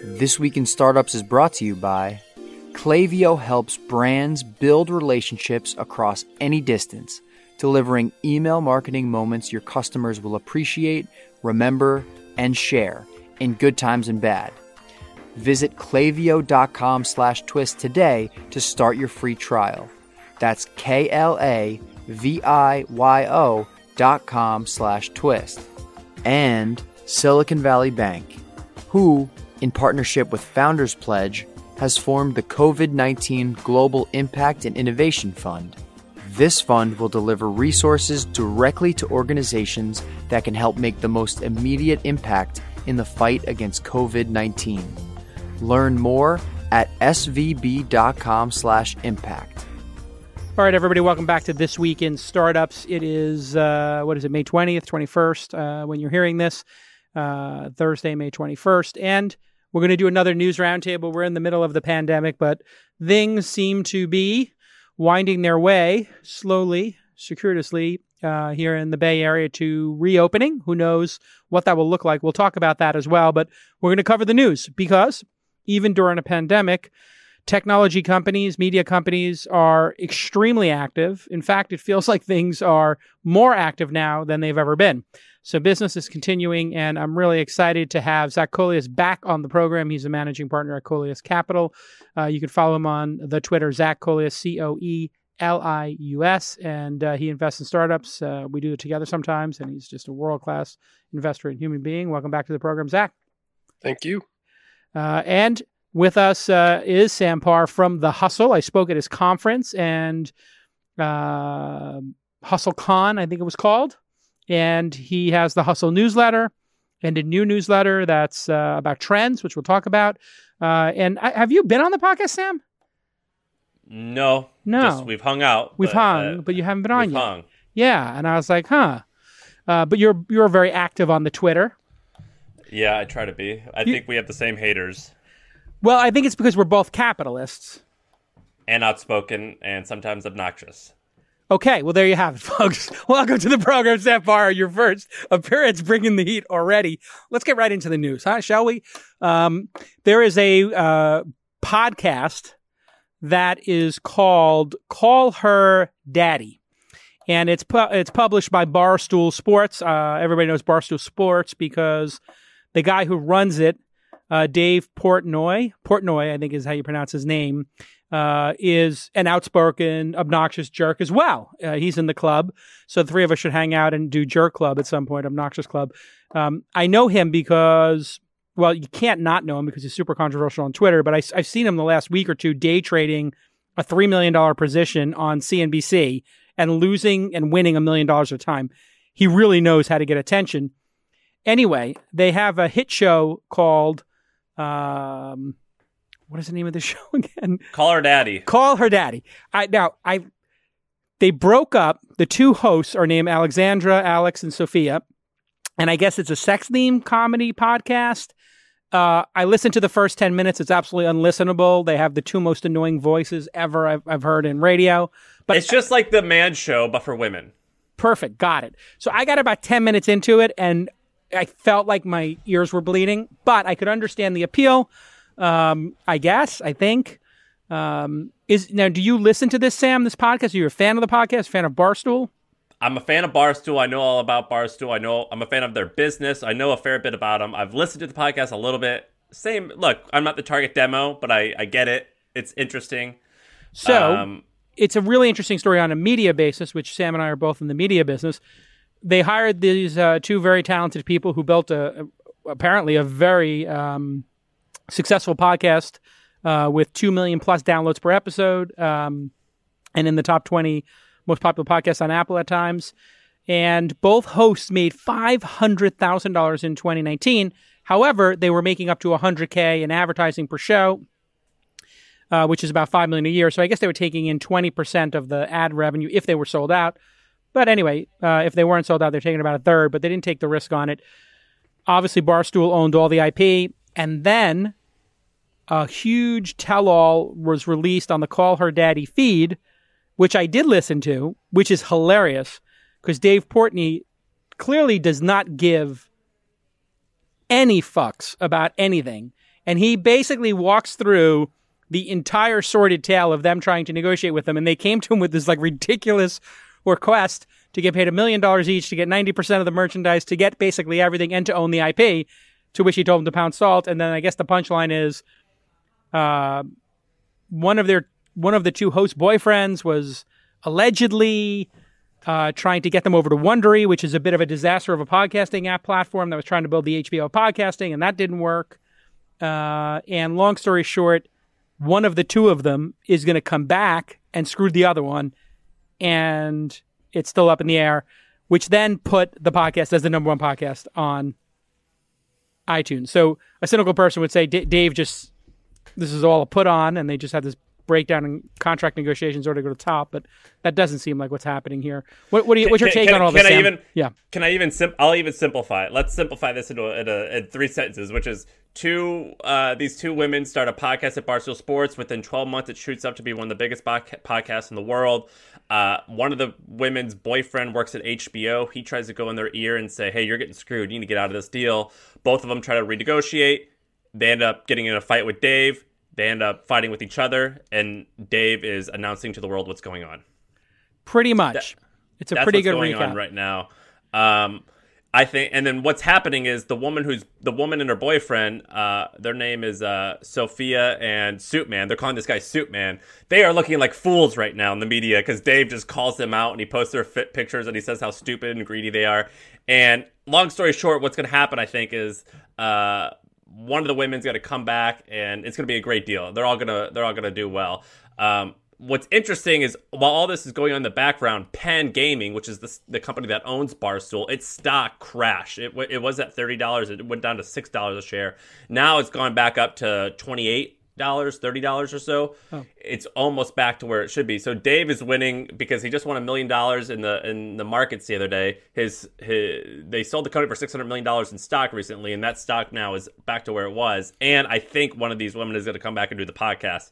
This Week in Startups is brought to you by Klaviyo helps brands build relationships across any distance, delivering email marketing moments your customers will appreciate, remember, and share in good times and bad. Visit klaviyo.com slash twist today to start your free trial. That's K-L-A-V-I-Y-O dot com slash twist. And Silicon Valley Bank, who, in partnership with Founders Pledge, has formed the COVID 19 Global Impact and Innovation Fund. This fund will deliver resources directly to organizations that can help make the most immediate impact in the fight against COVID 19. Learn more at svb.com/impact. All right, everybody, welcome back to This Week in Startups. It is, uh, what is it, May 20th, 21st, uh, when you're hearing this, uh, Thursday, May 21st. And we're going to do another news roundtable. We're in the middle of the pandemic, but things seem to be winding their way slowly, circuitously, uh, here in the Bay Area to reopening. Who knows what that will look like? We'll talk about that as well, but we're going to cover the news because even during a pandemic, technology companies, media companies are extremely active. In fact, it feels like things are more active now than they've ever been. So business is continuing, and I'm really excited to have Zach Coelius back on the program. He's a managing partner at Coelius Capital. Uh, you can follow him on the Twitter, Zach Coelius, C O E L I U S, and uh, he invests in startups. Uh, we do it together sometimes, and he's just a world class investor and human being. Welcome back to the program, Zach. Thank you. Uh, and with us uh, is Sam Parr from The Hustle. I spoke at his conference and uh, Hustle Con, I think it was called. And he has the Hustle newsletter and a new newsletter that's uh, about trends, which we'll talk about. Uh, and I, have you been on the podcast, Sam? No, No. Just, we've hung out. We've but, hung, uh, but you haven't been on we've yet. hung. Yeah, and I was like, huh. Uh, but you're you're very active on the Twitter. Yeah, I try to be. I You- think we have the same haters Well, I think it's because we're both capitalists. and outspoken and sometimes obnoxious. Okay, well there you have it, folks. Welcome to the program, Sam Parr. Your first appearance, bringing the heat already. Let's get right into the news, huh? Shall we? Um, there is a uh, podcast that is called "Call Her Daddy," and it's pu- it's published by Barstool Sports. Uh, everybody knows Barstool Sports because the guy who runs it, uh, Dave Portnoy, Portnoy, I think is how you pronounce his name, uh, is an outspoken, obnoxious jerk as well. Uh, he's in the club, so the three of us should hang out and do Jerk Club at some point, Obnoxious Club. Um, I know him because, well, you can't not know him because he's super controversial on Twitter, but I, have seen him the last week or two day trading a $3 million position on CNBC and losing and winning a million dollars at a time. He really knows how to get attention. Anyway, they have a hit show called, um, what is the name of the show again? Call her daddy. Call her daddy. I now I they broke up. The two hosts are named Alexandra, Alex, and Sophia, and I guess it's a sex theme comedy podcast. Uh, I listened to the first ten minutes. It's absolutely unlistenable. They have the two most annoying voices ever I've, I've heard in radio. But it's just like the man show, but for women. Perfect. Got it. So I got about 10 minutes into it and I felt like my ears were bleeding, but I could understand the appeal. Um, I guess, I think. Um, is now, do you listen to this, Sam, this podcast? Are you a fan of the podcast, fan of Barstool? I'm a fan of Barstool. I know all about Barstool. I know I'm a fan of their business. I know a fair bit about them. I've listened to the podcast a little bit. Same. Look, I'm not the target demo, but I, I get it. It's interesting. So Um, it's a really interesting story on a media basis, which Sam and I are both in the media business. They hired these uh, two very talented people who built a, a apparently a very um, successful podcast uh, with two million plus downloads per episode, um, and in the top twenty most popular podcasts on Apple at times. And both hosts made five hundred thousand dollars in 2019. However, they were making up to 100k in advertising per show uh, which is about five million a year. So I guess they were taking in twenty percent of the ad revenue if they were sold out. But anyway, uh, if they weren't sold out, they're taking about a third. But they didn't take the risk on it. Obviously, Barstool owned all the IP, and then a huge tell-all was released on the Call Her Daddy feed, which I did listen to, which is hilarious because Dave Portnoy clearly does not give any fucks about anything. And he basically walks through the entire sordid tale of them trying to negotiate with them, and they came to him with this like ridiculous request to get paid a million dollars each to get 90% of the merchandise to get basically everything and to own the IP to which he told them to pound salt. And then i guess the punchline is uh, one of their one of the two host boyfriends was allegedly uh, trying to get them over to Wondery, which is a bit of a disaster of a podcasting app platform that was trying to build the HBO podcasting, and that didn't work. Uh, and long story short, one of the two of them is going to come back and screw the other one, and it's still up in the air, which then put the podcast as the number one podcast on iTunes. So a cynical person would say, Dave just this is all a put on, and they just had this breakdown in contract negotiations in order to go to top. But that doesn't seem like what's happening here. What, what you, what's your can, take can, on all can this? Can I Sam? even? Yeah. Can I even? Sim- I'll even simplify it. Let's simplify this into a, in, a, in three sentences, which is two. Uh, these two women start a podcast at Barstool Sports. Within 12 months, it shoots up to be one of the biggest podcasts in the world. Uh, one of the women's boyfriend works at HBO. He tries to go in their ear and say, "Hey, you're getting screwed. You need to get out of this deal." Both of them try to renegotiate. They end up getting in a fight with Dave. They end up fighting with each other, and Dave is announcing to the world what's going on. Pretty much, That- it's a pretty what's good going recap. on right now. Um, I think, and then what's happening is the woman who's the woman and her boyfriend. Uh, their name is uh, Sophia and Suit Man. They're calling this guy Suit Man. They are looking like fools right now in the media because Dave just calls them out and he posts their fit pictures and he says how stupid and greedy they are. And long story short, what's going to happen, I think, is uh, one of the women's going to come back and it's going to be a great deal. They're all gonna they're all gonna do well. Um, what's interesting is while all this is going on in the background, Penn Gaming, which is the, the company that owns Barstool, its stock crashed. It, it was at thirty dollars. It went down to six dollars a share. Now it's gone back up to twenty eight dollars, thirty dollars or so. Oh. It's almost back to where it should be. So Dave is winning because he just won a million dollars in the in the markets the other day. His, his they sold the company for six hundred million dollars in stock recently, and that stock now is back to where it was. And I think one of these women is going to come back and do the podcast.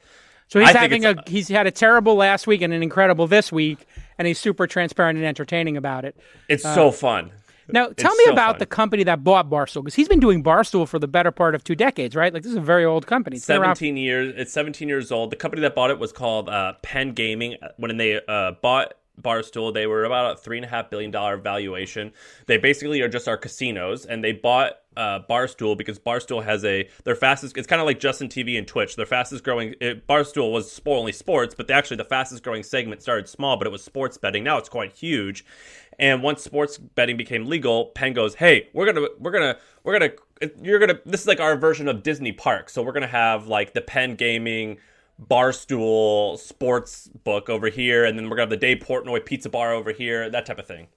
So he's I having a he's had a terrible last week and an incredible this week, and he's super transparent and entertaining about it. It's uh, so fun. Now, tell It's me so about fun. the company that bought Barstool because he's been doing Barstool for the better part of two decades, right? Like this is a very old company. It's 17 years. It's 17 years old. The company that bought it was called uh, Penn Gaming. When they uh, bought Barstool, they were about a three and a half billion dollar valuation. They basically are just our casinos, and they bought uh, Barstool because Barstool has a their fastest. It's kind of like Justin TV and Twitch. Their fastest growing it, Barstool was only sports, but they actually the fastest growing segment started small, but it was sports betting. Now it's quite huge. And once sports betting became legal, Penn goes, "Hey, we're gonna, we're gonna, we're gonna, you're gonna. This is like our version of Disney Park. So we're gonna have like the Penn Gaming, Barstool Sports Book over here, and then we're gonna have the Dave Portnoy Pizza Bar over here, that type of thing.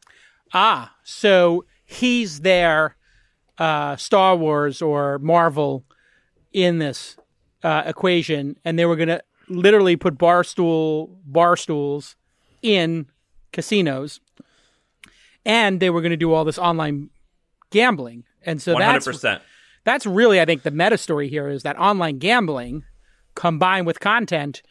Ah, so he's their uh, Star Wars or Marvel in this uh, equation, and they were going to literally put barstool bar stools in casinos, and they were going to do all this online gambling, and so One hundred that's that's really I think the meta story here is that online gambling combined with content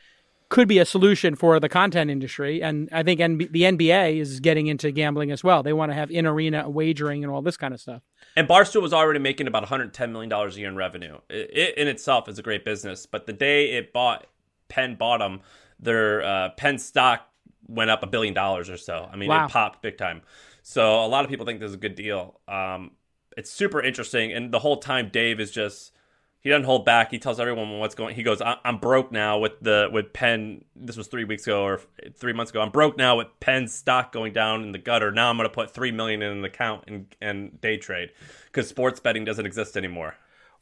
could be a solution for the content industry and I think NB- the NBA is getting into gambling as well. They want to have in arena wagering and all this kind of stuff. And Barstool was already making about 110 million dollars a year in revenue. It, it in itself is a great business, but the day it bought Penn Bottom, their uh, Penn stock went up a billion dollars or so. I mean, Wow. it popped big time. So a lot of people think this is a good deal. Um, it's super interesting, and the whole time Dave is just he doesn't hold back. He tells everyone what's going. He goes, I- "I'm broke now with the with Penn. This was three weeks ago or three months ago. I'm broke now with Penn's stock going down in the gutter. Now I'm going to put three million in an account and and day trade because sports betting doesn't exist anymore."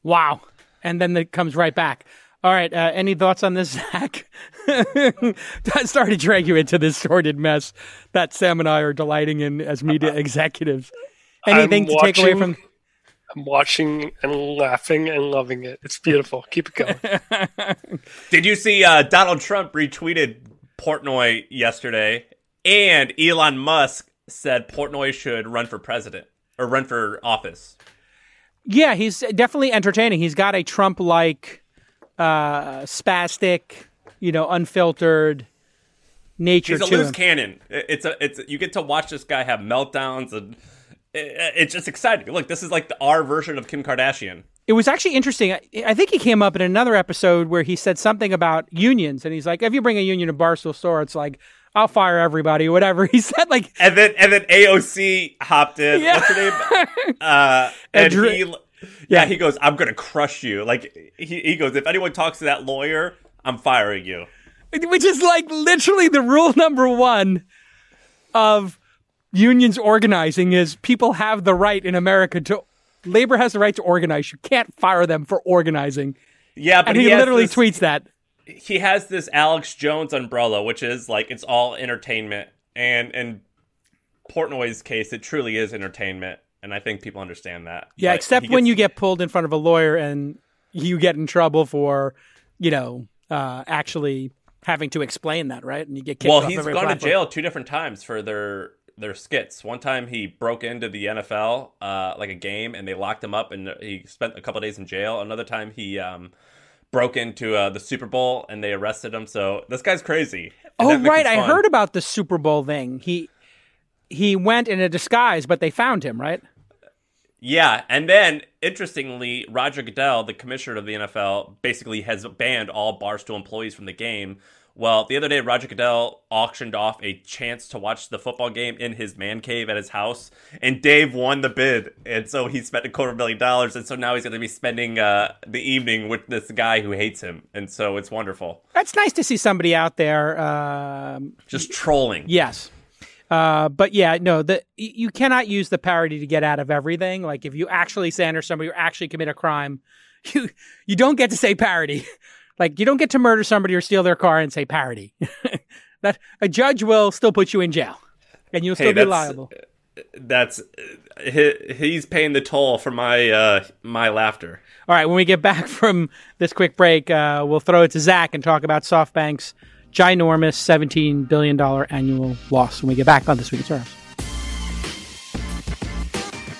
Wow. And then it comes right back. All right. Uh, any thoughts on this, Zach? Sorry to drag you into this sordid mess that Sam and I are delighting in as media executives. Anything I'm to take away from? I'm watching and laughing and loving it. It's beautiful. Keep it going. Did you see uh, Donald Trump retweeted Portnoy yesterday, and Elon Musk said Portnoy should run for president or run for office. Yeah, he's definitely entertaining. He's got a Trump-like, uh, spastic, you know, unfiltered nature He's a to loose him. cannon. It's a it's you get to watch this guy have meltdowns and it- it's just exciting. Look, this is like the, our version of Kim Kardashian. It was actually interesting. I, I think he came up in another episode where he said something about unions, and he's like, "If you bring a union to Barstool Store, it's like I'll fire everybody whatever." He said like, And then and then AOC hopped in. Yeah. What's her name? Uh, and Dr- he, yeah, he goes, "I'm gonna crush you." Like he, he goes, "If anyone talks to that lawyer, I'm firing you." which is like literally the rule number one of unions organizing is people have the right in America to labor has the right to organize. You can't fire them for organizing. Yeah, but And he, has literally this- tweets that. he has this Alex Jones umbrella, which is like it's all entertainment, and in Portnoy's case, it truly is entertainment, and I think people understand that. Yeah, But except he when you get pulled in front of a lawyer and you get in trouble for, you know, uh, actually having to explain that, right? And you get kicked well, he's gone to jail two different times for their their skits. One time he broke into the NFL, uh, like a game, and they locked him up, and he spent a couple days in jail. Another time he um, broke into uh, the Super Bowl, and they arrested him. So this guy's crazy. Oh, right. I heard about the Super Bowl thing. He he went in a disguise, but they found him, right? Yeah, and then interestingly, Roger Goodell, the commissioner of the NFL, basically has banned all Barstool employees from the game. Well, the other day, Roger Goodell auctioned off a chance to watch the football game in his man cave at his house, and Dave won the bid, and so he spent a quarter million dollars, and so now he's going to be spending uh, the evening with this guy who hates him, and so it's wonderful. That's nice to see somebody out there. Um, Just trolling. yes. Uh, but yeah, no, the you cannot use the parody to get out of everything. Like if you actually slander somebody or actually commit a crime, you you don't get to say parody. Like you don't get to murder somebody or steal their car and say parody. that a judge will still put you in jail, and you'll still Hey, be liable. That's he, he's paying the toll for my uh, my laughter. All right, when we get back from this quick break, uh, we'll throw it to Zach and talk about SoftBank's ginormous $17 billion annual loss when we get back on This Week in Startups.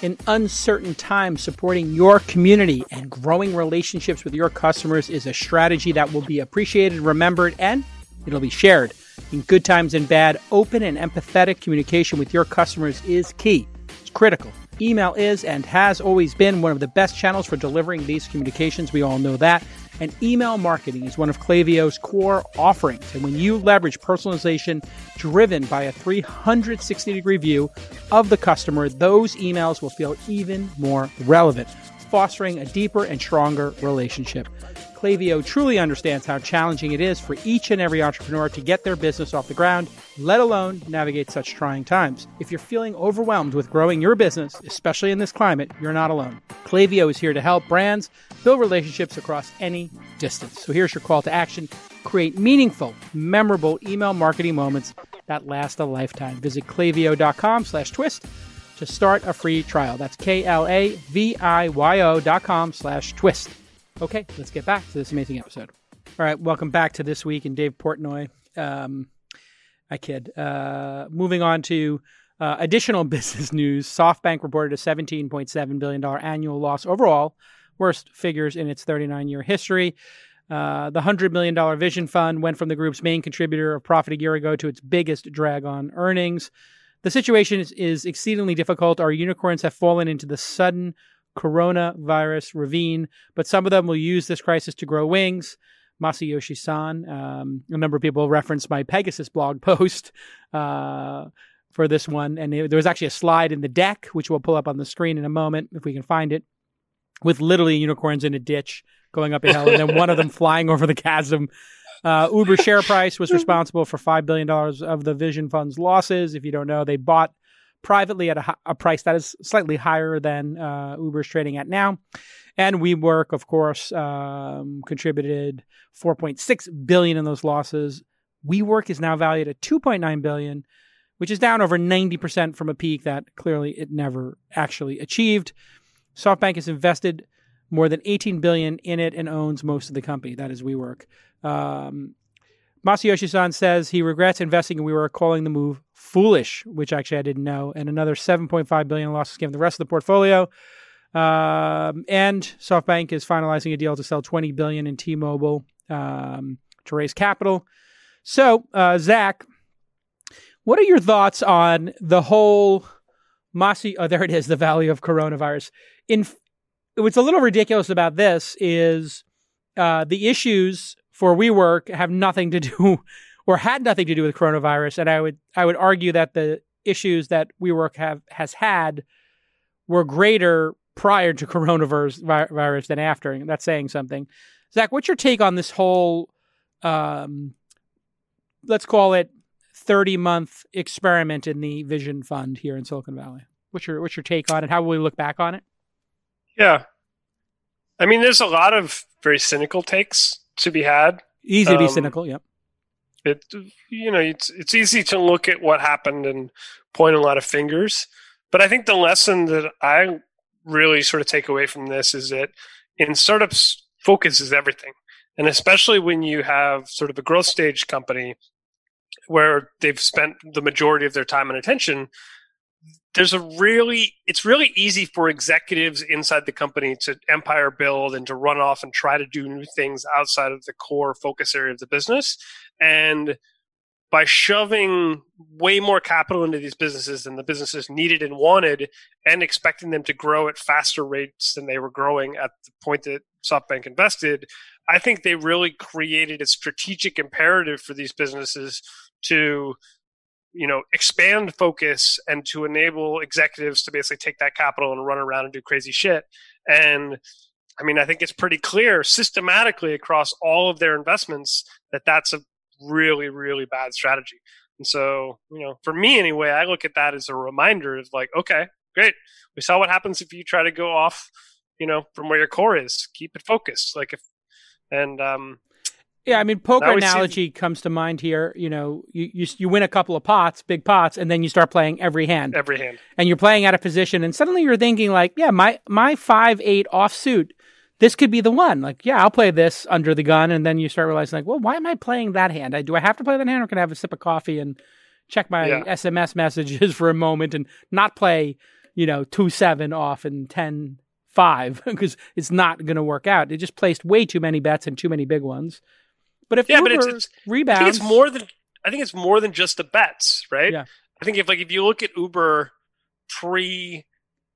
In uncertain times, supporting your community and growing relationships with your customers is a strategy that will be appreciated, remembered, and it'll be shared. In good times and bad, open and empathetic communication with your customers is key. It's critical. Email is and has always been one of the best channels for delivering these communications. We all know that. And email marketing is one of Klaviyo's core offerings. And when you leverage personalization driven by a 360 degree view of the customer, those emails will feel even more relevant, fostering a deeper and stronger relationship. Klaviyo truly understands how challenging it is for each and every entrepreneur to get their business off the ground, let alone navigate such trying times. If you're feeling overwhelmed with growing your business, especially in this climate, you're not alone. Klaviyo is here to help brands build relationships across any distance. So here's your call to action. Create meaningful, memorable email marketing moments that last a lifetime. Visit klaviyo.com slash twist to start a free trial. That's K-L-A-V-I-Y-O dot com slash twist. Okay, let's get back to this amazing episode. All right, welcome back to This Week in Dave Portnoy. Um, I kid. Uh, moving on to uh, additional business news. SoftBank reported a $17.7 billion annual loss overall, worst figures in its 39 year history. Uh, the $100 million Vision Fund went from the group's main contributor of profit a year ago to its biggest drag on earnings. The situation is, is exceedingly difficult. Our unicorns have fallen into the sudden coronavirus ravine, but some of them will use this crisis to grow wings. Masayoshi san, um, a number of people referenced my Pegasus blog post uh, for this one. And it- there was actually a slide in the deck, which we'll pull up on the screen in a moment if we can find it, with literally unicorns in a ditch going up a hill, and then one of them flying over the chasm. Uh, Uber share price was responsible for $5 billion of the Vision Fund's losses. If you don't know, they bought privately at a, a price that is slightly higher than uh, Uber's trading at now. And WeWork, of course, um, contributed 4.6 billion in those losses. WeWork is now valued at 2.9 billion, which is down over 90% from a peak that clearly it never actually achieved. SoftBank has invested more than 18 billion in it and owns most of the company. That is WeWork. Um, Masayoshi-san says he regrets investing and we were calling the move foolish, which actually I didn't know, and another 7.5 billion losses given the rest of the portfolio. Um, and SoftBank is finalizing a deal to sell 20 billion in T-Mobile um, to raise capital. So, uh, Zach, what are your thoughts on the whole Mossy, oh, there it is, the value of coronavirus. In what's a little ridiculous about this is uh, the issues for WeWork have nothing to do, or had nothing to do with coronavirus, and I would I would argue that the issues that WeWork have has had were greater prior to coronavirus virus than after. That's saying something. Zach, what's your take on this whole, um, let's call it, thirty month experiment in the Vision Fund here in Silicon Valley? What's your what's your take on it? How will we look back on it? Yeah, I mean, there's a lot of very cynical takes to be had. Easy to be um, cynical. Yep. It you know it's it's easy to look at what happened and point a lot of fingers, but I think the lesson that I really sort of take away from this is that in startups, focus is everything, and especially when you have sort of a growth stage company where they've spent the majority of their time and attention there's a really it's really easy for executives inside the company to empire build and to run off and try to do new things outside of the core focus area of the business. And by shoving way more capital into these businesses than the businesses needed and wanted and expecting them to grow at faster rates than they were growing at the point that SoftBank invested i think they really created a strategic imperative for these businesses to you know expand focus and to enable executives to basically take that capital and run around and do crazy shit. And i mean i think it's pretty clear systematically across all of their investments that that's a really really bad strategy. And so you know for me anyway i look at that as a reminder of like okay great. We saw what happens if you try to go off you know from where your core is. Keep it focused. Like if and um yeah, I mean, poker analogy comes to mind here. You know, you, you you win a couple of pots, big pots, and then you start playing every hand. Every hand. And you're playing out of position, and suddenly you're thinking like, yeah, my my five eight offsuit, this could be the one. Like, yeah, I'll play this under the gun, and then you start realizing like, well, why am I playing that hand? I, do I have to play that hand, or can I have a sip of coffee and check my yeah. SMS messages for a moment and not play, you know, two seven off and ten five because it's not going to work out. It just placed way too many bets and too many big ones. But if yeah, Uber but it's, it's rebounds, I think it's more than I think it's more than just the bets, right? Yeah. I think if like if you look at Uber pre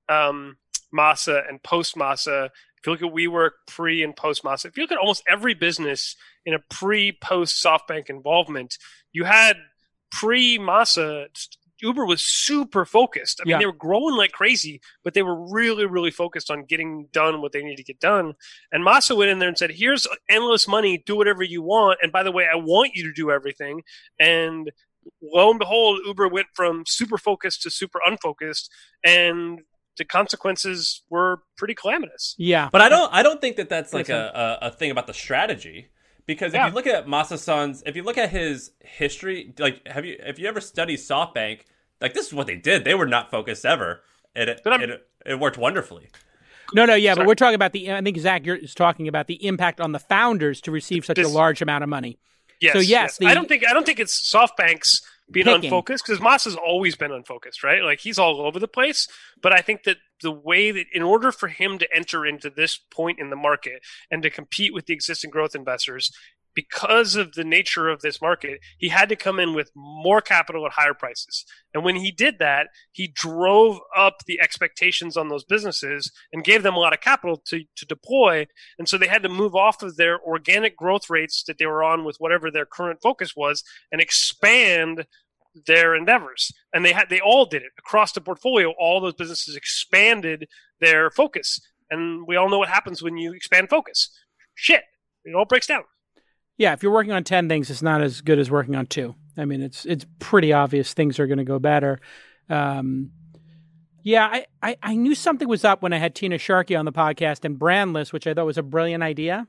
um, Masa and post Masa, if you look at WeWork pre and post Masa, if you look at almost every business in a pre post SoftBank involvement, you had pre Masa Uber was super focused. I mean, yeah. they were growing like crazy, but they were really, really focused on getting done what they needed to get done. And Masa went in there and said, "Here's endless money. Do whatever you want. And by the way, I want you to do everything." And lo and behold, Uber went from super focused to super unfocused, and the consequences were pretty calamitous. Yeah, but I don't. I don't think that that's like a, a, a thing about the strategy because yeah. if you look at Masa if you look at his history, like have you if you ever study SoftBank, like this is what they did. They were not focused ever. It it, it worked wonderfully. No, no, yeah, Sorry. but we're talking about the. I think Zach is talking about the impact on the founders to receive such this, a large amount of money. Yes. So yes, yes. The, I don't think I don't think it's SoftBank's being picking. unfocused because Moss has always been unfocused, right? Like he's all over the place. But I think that the way that in order for him to enter into this point in the market and to compete with the existing growth investors, because of the nature of this market, he had to come in with more capital at higher prices. And when he did that, he drove up the expectations on those businesses and gave them a lot of capital to, to deploy. And so they had to move off of their organic growth rates that they were on with whatever their current focus was and expand their endeavors. And they had they all did it across the portfolio. All those businesses expanded their focus. And we all know what happens when you expand focus. Shit. It all breaks down yeah, if you're working on 10 things, it's not as good as working on two. I mean, it's it's pretty obvious things are going to go better. Um, yeah, I, I, I, knew something was up when I had Tina Sharkey on the podcast and Brandless, which I thought was a brilliant idea.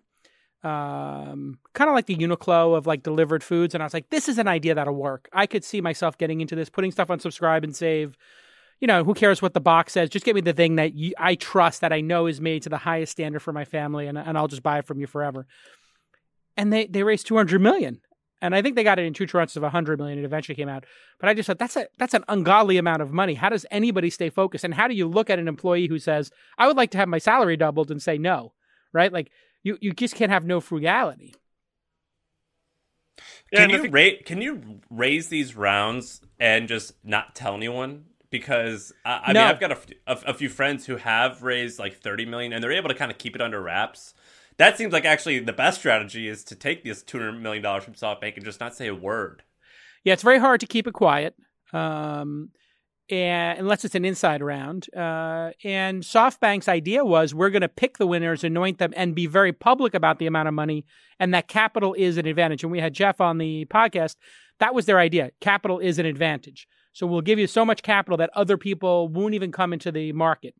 Um, kind of like the Uniqlo of like delivered foods. And I was like, this is an idea that'll work. I could see myself getting into this, putting stuff on subscribe and save. You know, who cares what the box says? Just get me the thing that you, I trust that I know is made to the highest standard for my family, and, and I'll just buy it from you forever and they they raised 200 million and I think they got it in two tranches of 100 million. It eventually came out, but I just thought that's a that's an ungodly amount of money. How does anybody stay focused? And how do you look at an employee who says, "I would like to have my salary doubled," and say no, right? Like you you just can't have no frugality. Yeah, can you rate? Can you raise these rounds and just not tell anyone? because I, I No. mean I've got a a few friends who have raised like 30 million and they're able to kind of keep it under wraps. That seems like actually the best strategy is to take this 200 million dollars from SoftBank and just not say a word. Yeah, it's very hard to keep it quiet, um, and, unless it's an inside round. Uh, and SoftBank's idea was we're going to pick the winners, anoint them, and be very public about the amount of money, and that capital is an advantage. And we had Jeff on the podcast. That was their idea. Capital is an advantage. So we'll give you so much capital that other people won't even come into the market.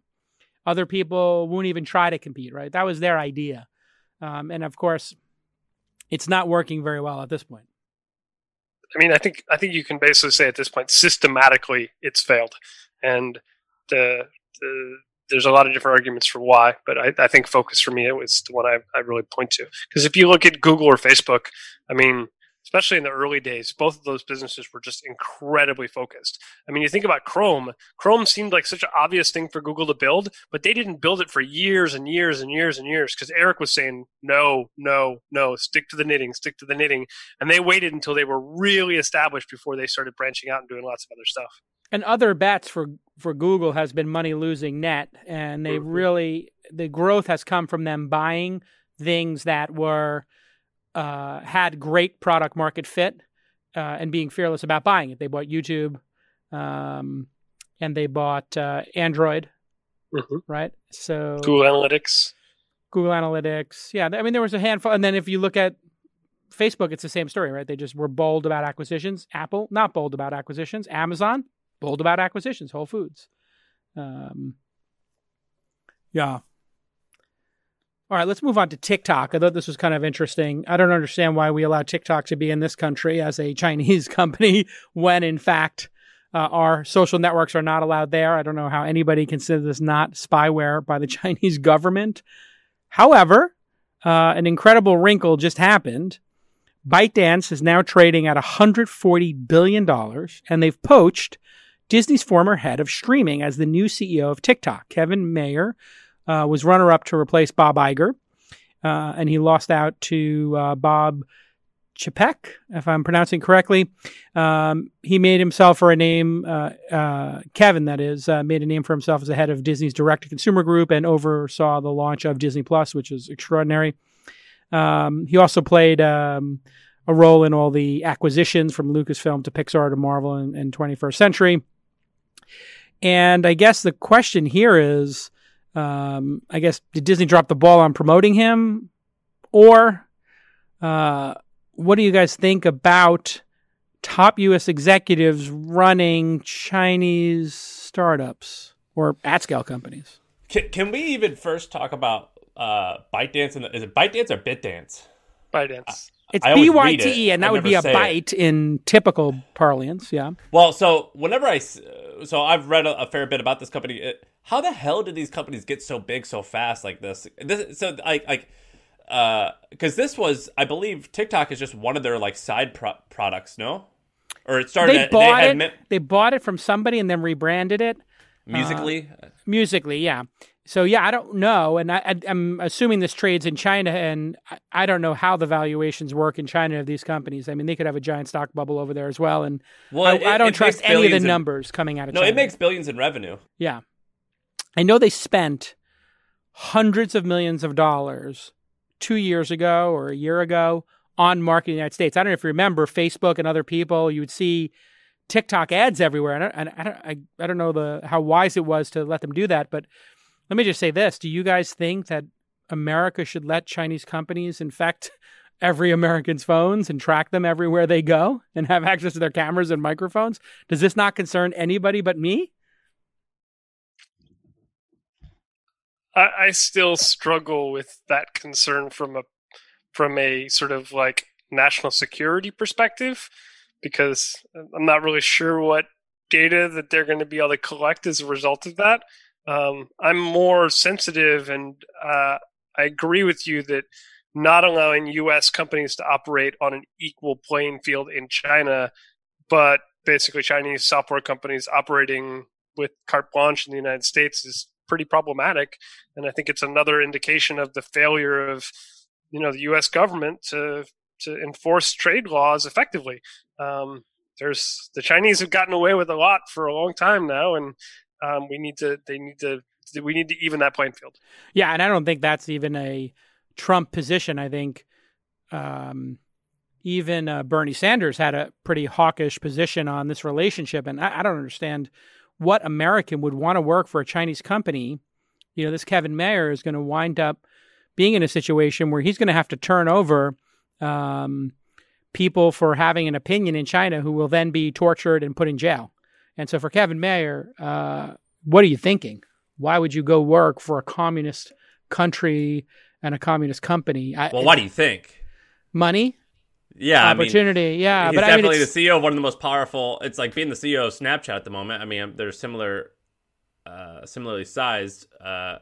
Other people won't even try to compete, right? That was their idea. Um, and of course, it's not working very well at this point. I mean, I think I think you can basically say at this point, systematically, it's failed, and the, the there's a lot of different arguments for why. But I, I think focus for me it was the one I, I really point to because if you look at Google or Facebook, I mean, especially in the early days, both of those businesses were just incredibly focused. I mean, you think about Chrome. Chrome seemed like such an obvious thing for Google to build, but they didn't build it for years and years and years and years because Eric was saying, no, no, no, stick to the knitting, stick to the knitting. And they waited until they were really established before they started branching out and doing lots of other stuff. and other bets for for Google has been money losing net, and they Mhm. really the growth has come from them buying things that were uh, had great product market fit uh, and being fearless about buying it. They bought YouTube, um, and they bought uh, Android, Mm-hmm. right? So Google Analytics. Google Analytics, yeah. I mean, there was a handful, and then if you look at Facebook, it's the same story, right? They just were bold about acquisitions. Apple, not bold about acquisitions. Amazon, bold about acquisitions. Whole Foods. Um, yeah. All right, let's move on to TikTok. I thought this was kind of interesting. I don't understand why we allow TikTok to be in this country as a Chinese company when, in fact, uh, our social networks are not allowed there. I don't know how anybody considers this not spyware by the Chinese government. However, uh, an incredible wrinkle just happened. ByteDance is now trading at $140 billion, and they've poached Disney's former head of streaming as the new CEO of TikTok. Kevin Mayer uh, was runner up to replace Bob Iger, uh, and he lost out to uh, Bob Chapek, if I'm pronouncing correctly. Um, he made himself for a name, uh, uh, Kevin, that is, uh, made a name for himself as the head of Disney's direct to consumer group and oversaw the launch of Disney Plus, which is extraordinary. Um, he also played um, a role in all the acquisitions from Lucasfilm to Pixar to Marvel and, and 21st Century. And I guess the question here is um, I guess, did Disney drop the ball on promoting him? Or uh, what do you guys think about top U.S. executives running Chinese startups or at scale companies? Can, can we even first talk about uh, ByteDance? And the, is it ByteDance or BitDance? ByteDance. It's I always B Y read it. T E, and that would be a say it. bite in typical parlance. Yeah. Well, so whenever I, s- so I've read a, a fair bit about this company. It, how the hell did these companies get so big so fast like this? This so like like uh, because this was I believe TikTok is just one of their like side pro- products, no? Or it started. They bought had it. mi- they bought it from somebody and then rebranded it. Musical.ly. Uh, Musical.ly yeah so yeah i don't know and I, i'm assuming this trades in china and I, don't know how the valuations work in china of these companies i mean they could have a giant stock bubble over there as well and well, I, it- I don't trust any of the in- numbers coming out of no, china it makes billions in revenue. yeah i know they spent hundreds of millions of dollars two years ago or a year ago on marketing in the united states i don't know if you remember facebook and other people you would see TikTok ads everywhere, and I, I don't, I, I don't know the how wise it was to let them do that. But let me just say this: Do you guys think that America should let Chinese companies infect every American's phones and track them everywhere they go and have access to their cameras and microphones? Does this not concern anybody but me? I, I still struggle with that concern from a from a sort of like national security perspective because I'm not really sure what data that they're going to be able to collect as a result of that. Um, I'm more sensitive, and uh, I agree with you that not allowing U.S. companies to operate on an equal playing field in China, but basically Chinese software companies operating with carte blanche in the United States is pretty problematic. And I think it's another indication of the failure of you know the U.S. government to to enforce trade laws effectively. Um, there's the Chinese have gotten away with a lot for a long time now, and um, we need to they need to we need to even that playing field. Yeah, and I don't think that's even a Trump position. I think um, even uh, Bernie Sanders had a pretty hawkish position on this relationship, and I, I don't understand what American would want to work for a Chinese company. You know, this Kevin Mayer is going to wind up being in a situation where he's going to have to turn over um, people for having an opinion in China who will then be tortured and put in jail. And so, for Kevin Mayer, uh, what are you thinking? Why would you go work for a communist country and a communist company? Well, what do you think? Money, yeah, opportunity. I mean, yeah, he's but definitely I mean, the CEO of one of the most powerful. It's like being the CEO of Snapchat at the moment. I mean, they're similar, uh, similarly sized. Uh,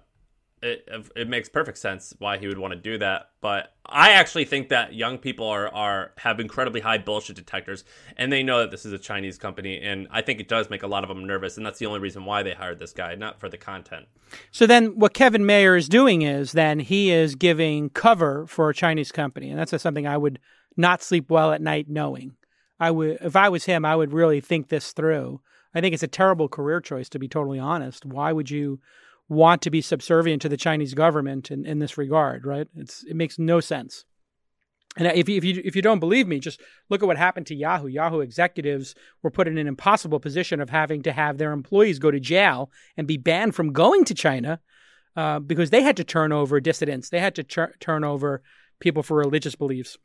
it it makes perfect sense why he would want to do that. But I actually think that young people are are have incredibly high bullshit detectors, and they know that this is a Chinese company, and I think it does make a lot of them nervous, and that's the only reason why they hired this guy, not for the content. So then, what Kevin Mayer is doing is then he is giving cover for a Chinese company, and that's something I would not sleep well at night knowing. I would, if I was him, I would really think this through. I think it's a terrible career choice, to be totally honest. Why would you? Want to be subservient to the Chinese government in, in this regard, right? It's it makes no sense. And if you, if you if you don't believe me, just look at what happened to Yahoo. Yahoo executives were put in an impossible position of having to have their employees go to jail and be banned from going to China uh, because they had to turn over dissidents. They had to tur- turn over people for religious beliefs.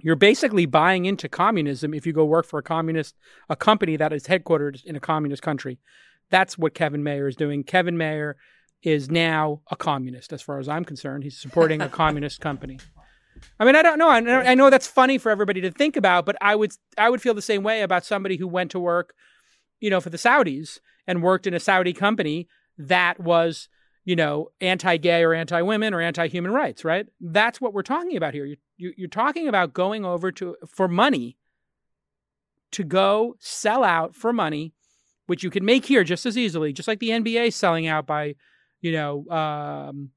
You're basically buying into communism if you go work for a communist a company that is headquartered in a communist country. That's what Kevin Mayer is doing. Kevin Mayer is now a communist, as far as I'm concerned. He's supporting a communist company. I mean, I don't know. I know, I know that's funny for everybody to think about, but I would I would feel the same way about somebody who went to work, you know, for the Saudis and worked in a Saudi company that was, you know, anti-gay or anti-women or anti-human rights. Right? That's what we're talking about here. You, you, you're talking about going over to for money to go sell out for money which you can make here just as easily, just like the NBA selling out by, you know, um,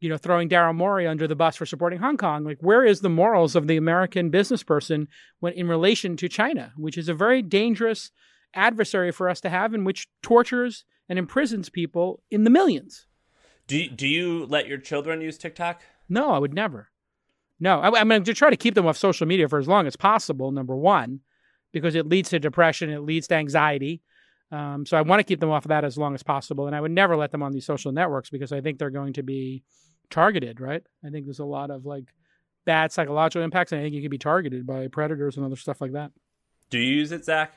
you know, throwing Daryl Morey under the bus for supporting Hong Kong. Like, where is the morals of the American business person when in relation to China, which is a very dangerous adversary for us to have, and which tortures and imprisons people in the millions. Do you, do you let your children use TikTok? No, I would never. No, I, I'm going to try to keep them off social media for as long as possible. Number one, because it leads to depression, it leads to anxiety, um, so I want to keep them off of that as long as possible. And I would never let them on these social networks because I think they're going to be targeted, right? I think there's a lot of like bad psychological impacts. And I think you could be targeted by predators and other stuff like that. Do you use it, Zach?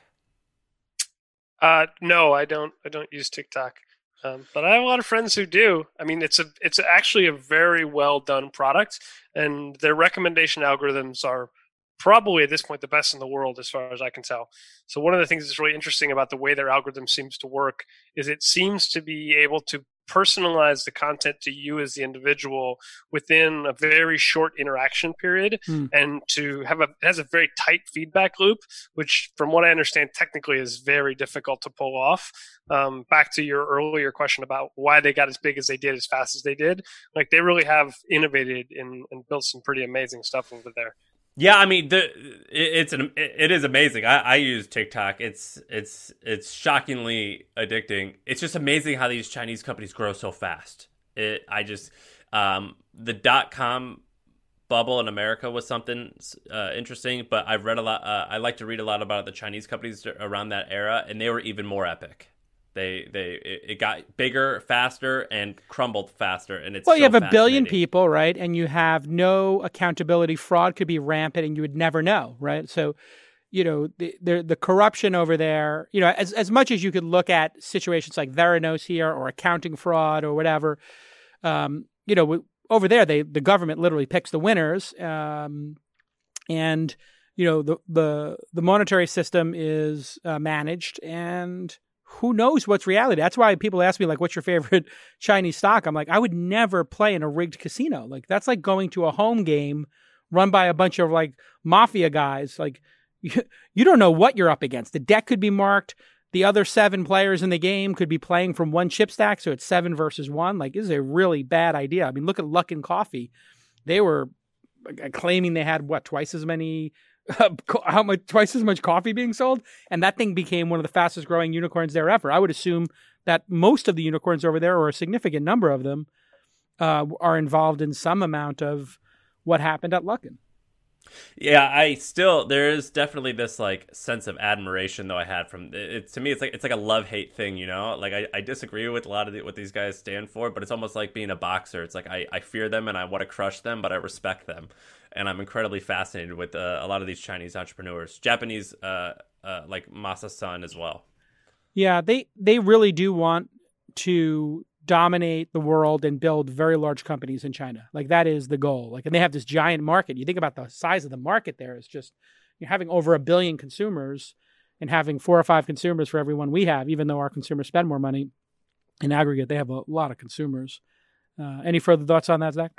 Uh, no, I don't. I don't use TikTok. Um, but I have a lot of friends who do. I mean, it's a it's actually a very well done product, and their recommendation algorithms are probably at this point the best in the world as far as I can tell. So one of the things that's really interesting about the way their algorithm seems to work is it seems to be able to personalize the content to you as the individual within a very short interaction period hmm. and to have a has a very tight feedback loop which from what i understand technically is very difficult to pull off um, back to your earlier question about why they got as big as they did as fast as they did like they really have innovated and, and built some pretty amazing stuff over there yeah, I mean, the, it's an it is amazing. I, I use TikTok. It's it's it's shockingly addicting. It's just amazing how these Chinese companies grow so fast. It I just um, the dot com bubble in America was something uh, interesting, but I've read a lot. Uh, I like to read a lot about the Chinese companies around that era, and they were even more epic. They they it got bigger, faster, and crumbled faster, and it's well. You have a billion people, right? And you have no accountability. Fraud could be rampant, and you would never know, right? So, you know, the the, the corruption over there. You know, as as much as you could look at situations like Theranos here, or accounting fraud, or whatever. Um, you know, over there, they the government literally picks the winners, um, and you know the the the monetary system is uh, managed and who knows what's reality? That's why people ask me like, "What's your favorite Chinese stock?" I'm like, I would never play in a rigged casino. Like that's like going to a home game run by a bunch of like mafia guys. Like you, you don't know what you're up against. The deck could be marked. The other seven players in the game could be playing from one chip stack, so it's seven versus one. Like, this is a really bad idea. I mean, look at Luckin Coffee. They were claiming they had what twice as many how much twice as much coffee being sold, and that thing became one of the fastest growing unicorns there ever. I would assume that most of the unicorns over there, or a significant number of them, uh, are involved in some amount of what happened at Luckin. Yeah, I still there is definitely this like sense of admiration though I had from it. To me, it's like it's like a love hate thing, you know. Like I, I disagree with a lot of the, what these guys stand for, but it's almost like being a boxer. It's like I, I fear them and I want to crush them, but I respect them, and I'm incredibly fascinated with uh, a lot of these Chinese entrepreneurs, Japanese, uh, uh, like Masa Son as well. Yeah, they they really do want to dominate the world and build very large companies in China. Like that is the goal. Like, and they have this giant market. You think about the size of the market there is just you're having over a billion consumers and having four or five consumers for every one we have. Even though our consumers spend more money in aggregate, they have a lot of consumers. Uh, any further thoughts on that, Zach?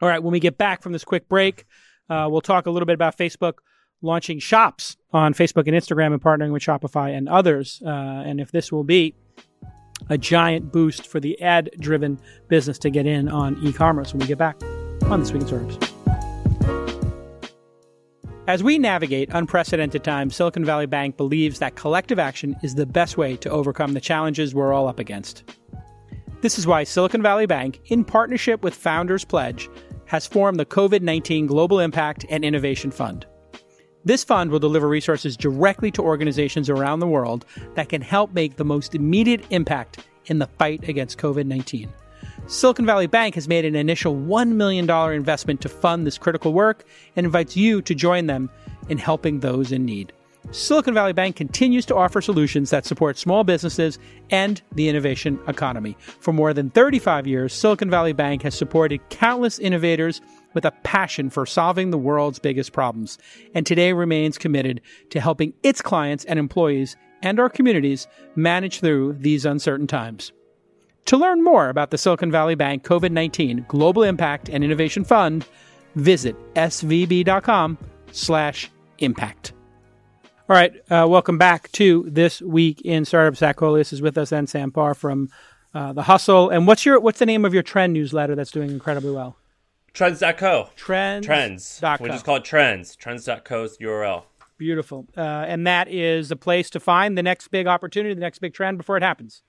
All right. When we get back from this quick break, uh, we'll talk a little bit about Facebook launching shops on Facebook and Instagram and partnering with Shopify and others. Uh, and if this will be a giant boost for the ad driven business to get in on e commerce when we get back on This Week in Startups. As we navigate unprecedented times, Silicon Valley Bank believes that collective action is the best way to overcome the challenges we're all up against. This is why Silicon Valley Bank, in partnership with Founders Pledge, has formed the COVID 19 Global Impact and Innovation Fund. This fund will deliver resources directly to organizations around the world that can help make the most immediate impact in the fight against COVID 19. Silicon Valley Bank has made an initial $1 million investment to fund this critical work and invites you to join them in helping those in need. Silicon Valley Bank continues to offer solutions that support small businesses and the innovation economy. For more than 35 years, Silicon Valley Bank has supported countless innovators with a passion for solving the world's biggest problems, and today remains committed to helping its clients and employees and our communities manage through these uncertain times. To learn more about the Silicon Valley Bank COVID 19 Global Impact and Innovation Fund, visit svb.com slash impact. All right, uh, welcome back to this week in startups. Zach is with us and Sam Parr from uh, the Hustle. And what's your what's the name of your trend newsletter that's doing incredibly well? Trends.co. Trends. Trends. Dot We co. just call it Trends. Trends.co is the URL. Beautiful. Uh, and that is a place to find the next big opportunity, the next big trend before it happens.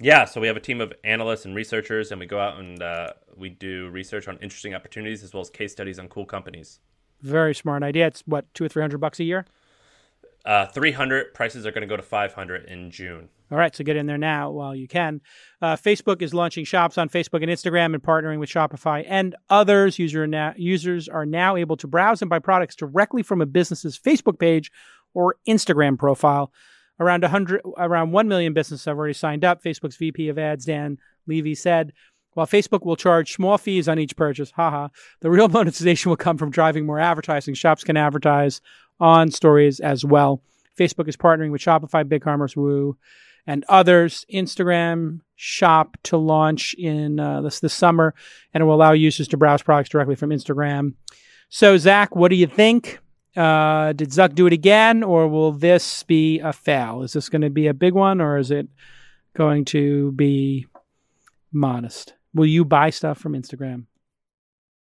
Yeah, so we have a team of analysts and researchers, and we go out and uh, we do research on interesting opportunities as well as case studies on cool companies. Very smart idea. It's what two or three hundred bucks a year. Uh, 300 prices are going to go to 500 in June. All right, so get in there now while you can. Uh, Facebook is launching shops on Facebook and Instagram and partnering with Shopify and others. User users are now able to browse and buy products directly from a business's Facebook page or Instagram profile. Around 100, around 1 million businesses have already signed up. Facebook's VP of Ads, Dan Levy, said, while Facebook will charge small fees on each purchase, haha, the real monetization will come from driving more advertising. Shops can advertise on stories as well. Facebook is partnering with Shopify, BigCommerce, Woo, and others. Instagram Shop to launch in uh, this this summer, and it will allow users to browse products directly from Instagram. So, Zach, what do you think? Uh, did Zuck do it again, or will this be a fail? Is this going to be a big one, or is it going to be modest? Will you buy stuff from Instagram?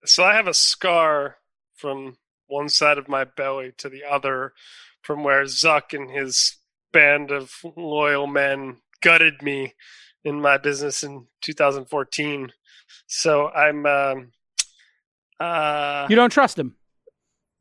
So I have a scar from one side of my belly to the other from where Zuck and his band of loyal men gutted me in my business in 2014. So I'm um uh You don't trust him.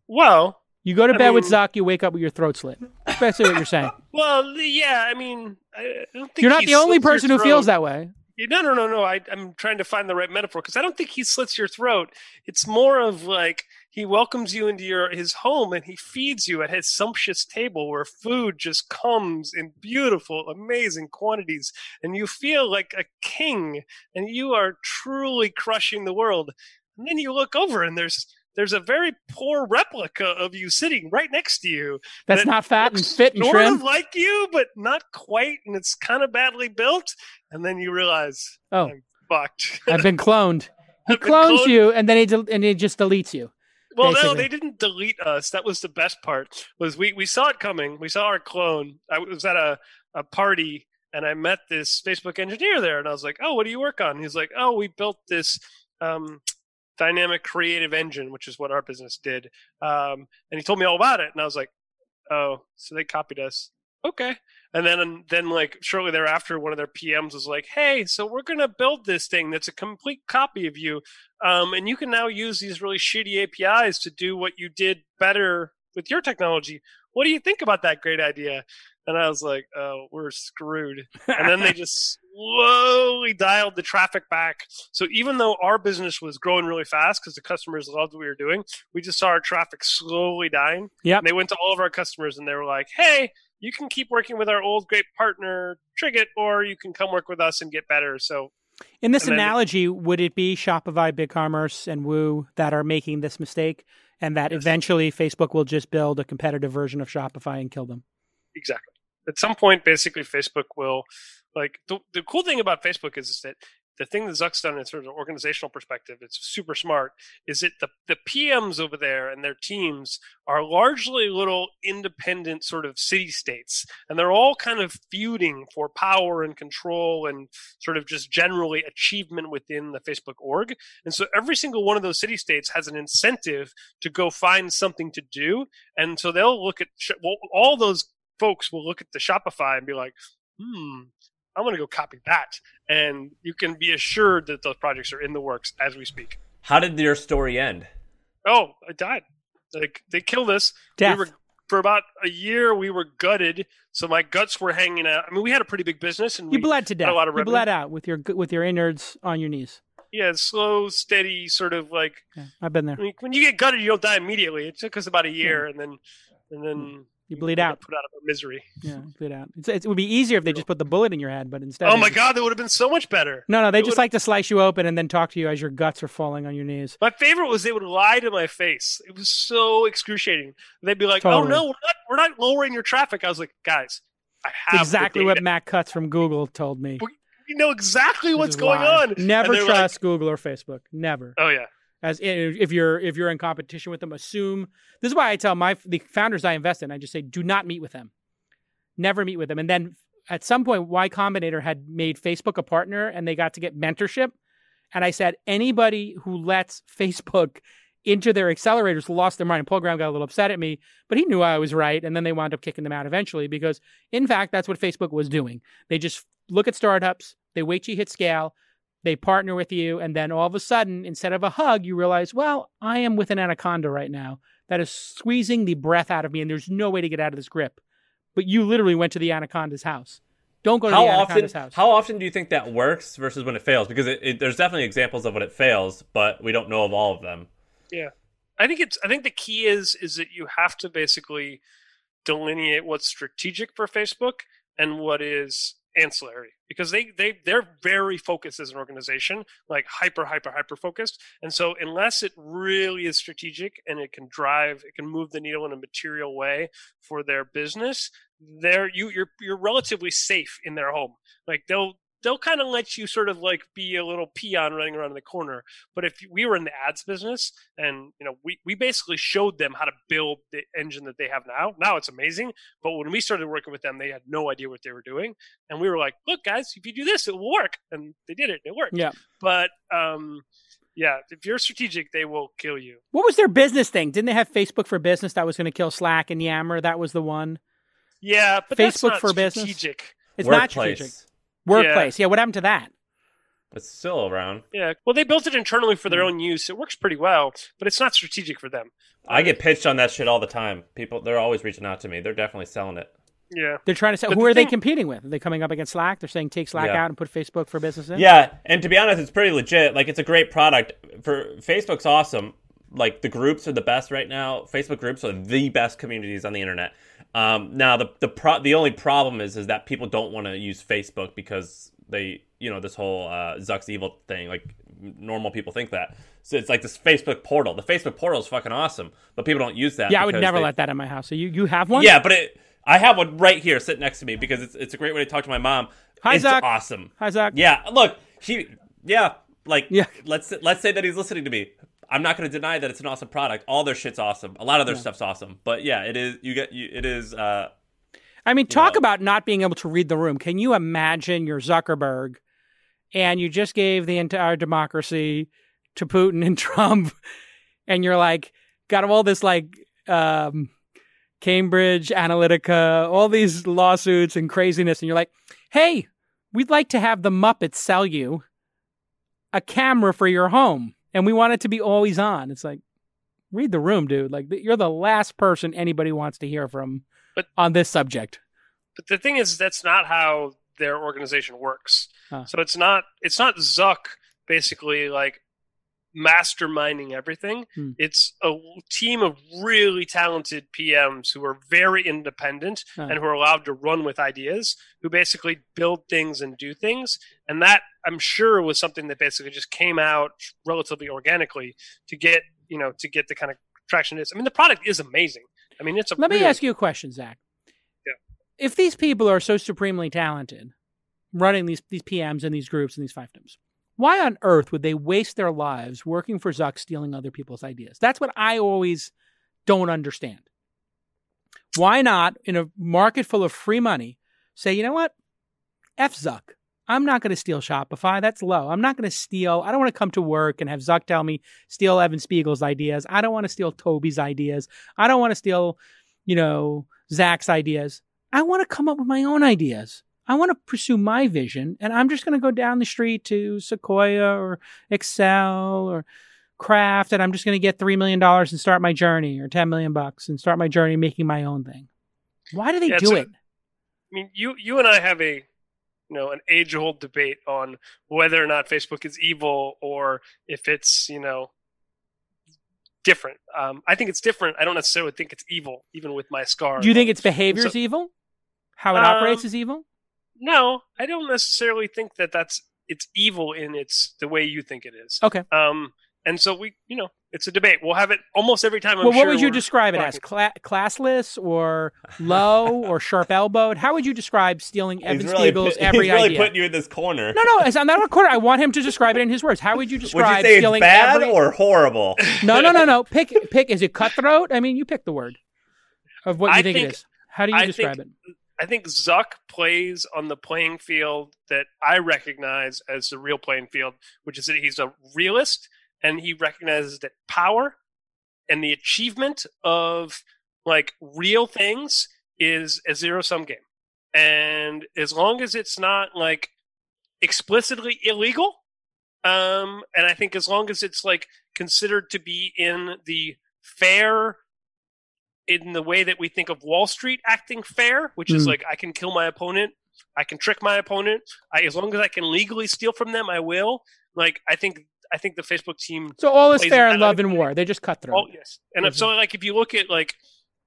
well, You go to I bed with mean- Zuck, you wake up with your throat slit. That's basically what you're saying. well, yeah, I mean, I I don't think You're not he the only person who feels that way. No, no, no, no. I, I'm trying to find the right metaphor because I don't think he slits your throat. It's more of like he welcomes you into your his home and he feeds you at his sumptuous table where food just comes in beautiful, amazing quantities, and you feel like a king and you are truly crushing the world. And then you look over and there's there's a very poor replica of you sitting right next to you That's that not fat and fit and sort of like you, but not quite, and it's kind of badly built. And then you realize, Oh. I'm fucked. I've been cloned. He I've clones cloned. you, and then he del- and he just deletes you. Well, no, they didn't delete us. That was the best part. Was we we saw it coming. We saw our clone. I was at a a party. And I met this Facebook engineer there, and I was like, "Oh, what do you work on?" He's like, "Oh, we built this um, dynamic creative engine, which is what our business did. Um, and he told me all about it, and I was like, oh, so they copied us. Okay. And then, then like shortly thereafter, one of their PMs was like, "Hey, so we're gonna build this thing that's a complete copy of you, um, and you can now use these really shitty APIs to do what you did better with your technology. What do you think about that great idea?" And I was like, "Oh, we're screwed." And then they just slowly dialed the traffic back. So even though our business was growing really fast because the customers loved what we were doing, we just saw our traffic slowly dying. Yeah. And they went to all of our customers and they were like, "Hey." You can keep working with our old great partner Triggit, or you can come work with us and get better. So, in this analogy, would it be Shopify, BigCommerce, and Woo that are making this mistake, and that yes. eventually Facebook will just build a competitive version of Shopify and kill them? Exactly. At some point, basically, Facebook will like the, the cool thing about Facebook is, is that the thing that Zuck's done in sort of an organizational perspective, it's super smart, is that the, the PMs over there and their teams are largely little independent sort of city states. And they're all kind of feuding for power and control and sort of just generally achievement within the Facebook org. And so every single one of those city states has an incentive to go find something to do. And so they'll look at, well, all those folks will look at the Shopify and be like, hmm, I'm going to go copy that. And you can be assured that those projects are in the works as we speak. How did your story end? Oh, I died. Like they killed us. Death. We were for about a year. We were gutted, so my guts were hanging out. I mean, we had a pretty big business, and you bled to death. A lot of you bled out with your with your innards on your knees. Yeah, slow, steady, sort of like. Yeah, I've been there. I mean, when you get gutted, you don't die immediately. It took us about a year, yeah. and then and then hmm. You bleed out. Put out of misery. Yeah, bleed out. It's, it would be easier if they just put the bullet in your head, but instead. Oh my god, that would have been so much better. No, no, they it just like to slice you open and then talk to you as your guts are falling on your knees. My favorite was they would lie to my face. It was so excruciating. They'd be like, "Oh no, we're not, we're not lowering your traffic." I was like, "Guys, I have exactly what Matt Cutts from Google told me." You know exactly this what's going on. Never trust like, Google or Facebook. Never. Oh yeah as if you're if you're in competition with them assume this is why i tell my the founders i invest in i just say do not meet with them. Never meet with them. And then at some point y combinator had made facebook a partner and they got to get mentorship. And i said anybody who lets facebook into their accelerators lost their mind. And paul graham got a little upset at me but he knew i was right. And then they wound up kicking them out eventually because in fact that's what facebook was doing. They just look at startups they wait till you hit scale they partner with you, and then all of a sudden, instead of a hug, you realize, well, I am with an anaconda right now that is squeezing the breath out of me, and there's no way to get out of this grip. But you literally went to the anaconda's house. Don't go to how the anaconda's often, house. How often do you think that works versus when it fails? Because it, it, there's definitely examples of when it fails, but we don't know of all of them. Yeah, I think it's. I think the key is is that you have to basically delineate what's strategic for Facebook and what is ancillary because they they they're very focused as an organization like hyper hyper hyper focused. And so unless it really is strategic and it can drive it can move the needle in a material way for their business they're you you're you're relatively safe in their home. Like they'll they'll kind of let you sort of like be a little peon running around in the corner. But if we were in the ads business and, you know, we, we basically showed them how to build the engine that they have now. Now it's amazing. But when we started working with them, they had no idea what they were doing. And we were like, look, guys, if you do this, it will work. And they did it. It worked. Yeah. But, um, yeah, if you're strategic, they will kill you. What was their business thing? Didn't they have Facebook for Business that was going to kill Slack and Yammer? That was the one. Yeah, but Facebook for strategic. business. It's Workplace. not strategic. Workplace. Yeah. yeah. What happened to that? It's still around. Yeah. Well, they built it internally for their hmm. own use. It works pretty well, but it's not strategic for them. I get pitched on that shit all the time. People, they're always reaching out to me. They're definitely selling it. Yeah. They're trying to sell. But who the are thing, they competing with? Are they coming up against Slack? They're saying take Slack yeah. out and put Facebook for business in? Yeah. And to be honest, it's pretty legit. Like, it's a great product. For Facebook's awesome. Like, the groups are the best right now. Facebook groups are the best communities on the internet. Um, now, the the pro- the only problem is is that people don't want to use Facebook because they you know this whole uh, Zuck's evil thing. Like normal people think that. So it's like this Facebook portal. The Facebook portal is fucking awesome, but people don't use that. Yeah, I would never they... let that in my house. So you you have one? Yeah, but it, I have one right here sitting next to me because it's it's a great way to talk to my mom. Hi it's Zuck. Awesome. Hi Zuck. Yeah, look, he yeah, like yeah. Let's let's say that he's listening to me. I'm not going to deny that it's an awesome product. All their shit's awesome. A lot of their yeah. stuff's awesome. But yeah, it is. You get. You, it is. Uh, I mean, talk know. about not being able to read the room. Can you imagine your Zuckerberg, and you just gave the entire democracy to Putin and Trump, and you're like, got all this like um, Cambridge Analytica, all these lawsuits and craziness, and you're like, hey, we'd like to have the Muppets sell you a camera for your home, and we want it to be always on. It's like, read the room, dude. Like, you're the last person anybody wants to hear from But- on this subject. But the thing is, that's not how their organization works. Huh. So it's not it's not Zuck basically like masterminding everything. Hmm. It's a team of really talented PMs who are very independent and who are allowed to run with ideas, who basically build things and do things. And that I'm sure was something that basically just came out relatively organically to get you know to get the kind of traction it is. I mean, the product is amazing. I mean, it's a Let me ask you a question, Zach. Yeah. If these people are so supremely talented, running these these PMs and these groups and these fiefdoms, why on earth would they waste their lives working for Zuck, stealing other people's ideas? That's what I always don't understand. Why not, in a market full of free money, say, you know what? F Zuck. I'm not going to steal Shopify. That's low. I'm not going to steal. I don't want to come to work and have Zuck tell me steal Evan Spiegel's ideas. I don't want to steal Toby's ideas. I don't want to steal, you know, Zach's ideas. I want to come up with my own ideas. I want to pursue my vision, and I'm just going to go down the street to Sequoia or Accel or Craft, and I'm just going to get three million dollars and start my journey, or ten million bucks and start my journey making my own thing. Why do they Yeah, do a- it? I mean, you you and I have a you know an age old debate on whether or not Facebook is evil or if it's you know different. Um, I think it's different. I don't necessarily think it's evil, even with my scar. Do you think its behavior is So- evil? How it Um, operates is evil? No, I don't necessarily think that that's it's evil in its the way you think it is. Okay. Um, and so we, you know, it's a debate. We'll have it almost every time. I'm well, what sure would you we're describe it as? Cla- classless or low or sharp elbowed? How would you describe stealing Evan he's really, Spiegel's put- every he's really idea? putting you in this corner. No, no, it's, I'm not a quarter. I want him to describe it in his words. How would you describe Would you describe say it's stealing bad every? or horrible? No, no, no, no. Pick, pick. Is it cutthroat? I mean, you pick the word of what you I think, think- it is. How do you I describe think- it? I think Zuck plays on the playing field that I recognize as the real playing field, which is that he's a realist and he recognizes that power and the achievement of like real things is a zero sum game. And as long as it's not like explicitly illegal, um, and I think as long as it's like considered to be in the fair in the way that we think of Wall Street acting fair, which is Mm. like I can kill my opponent, I can trick my opponent, I, as long as I can legally steal from them, I will. Like I think I think the Facebook team. So all is fair in love and war. They just cutthroat. Oh yes, and so like if you look at like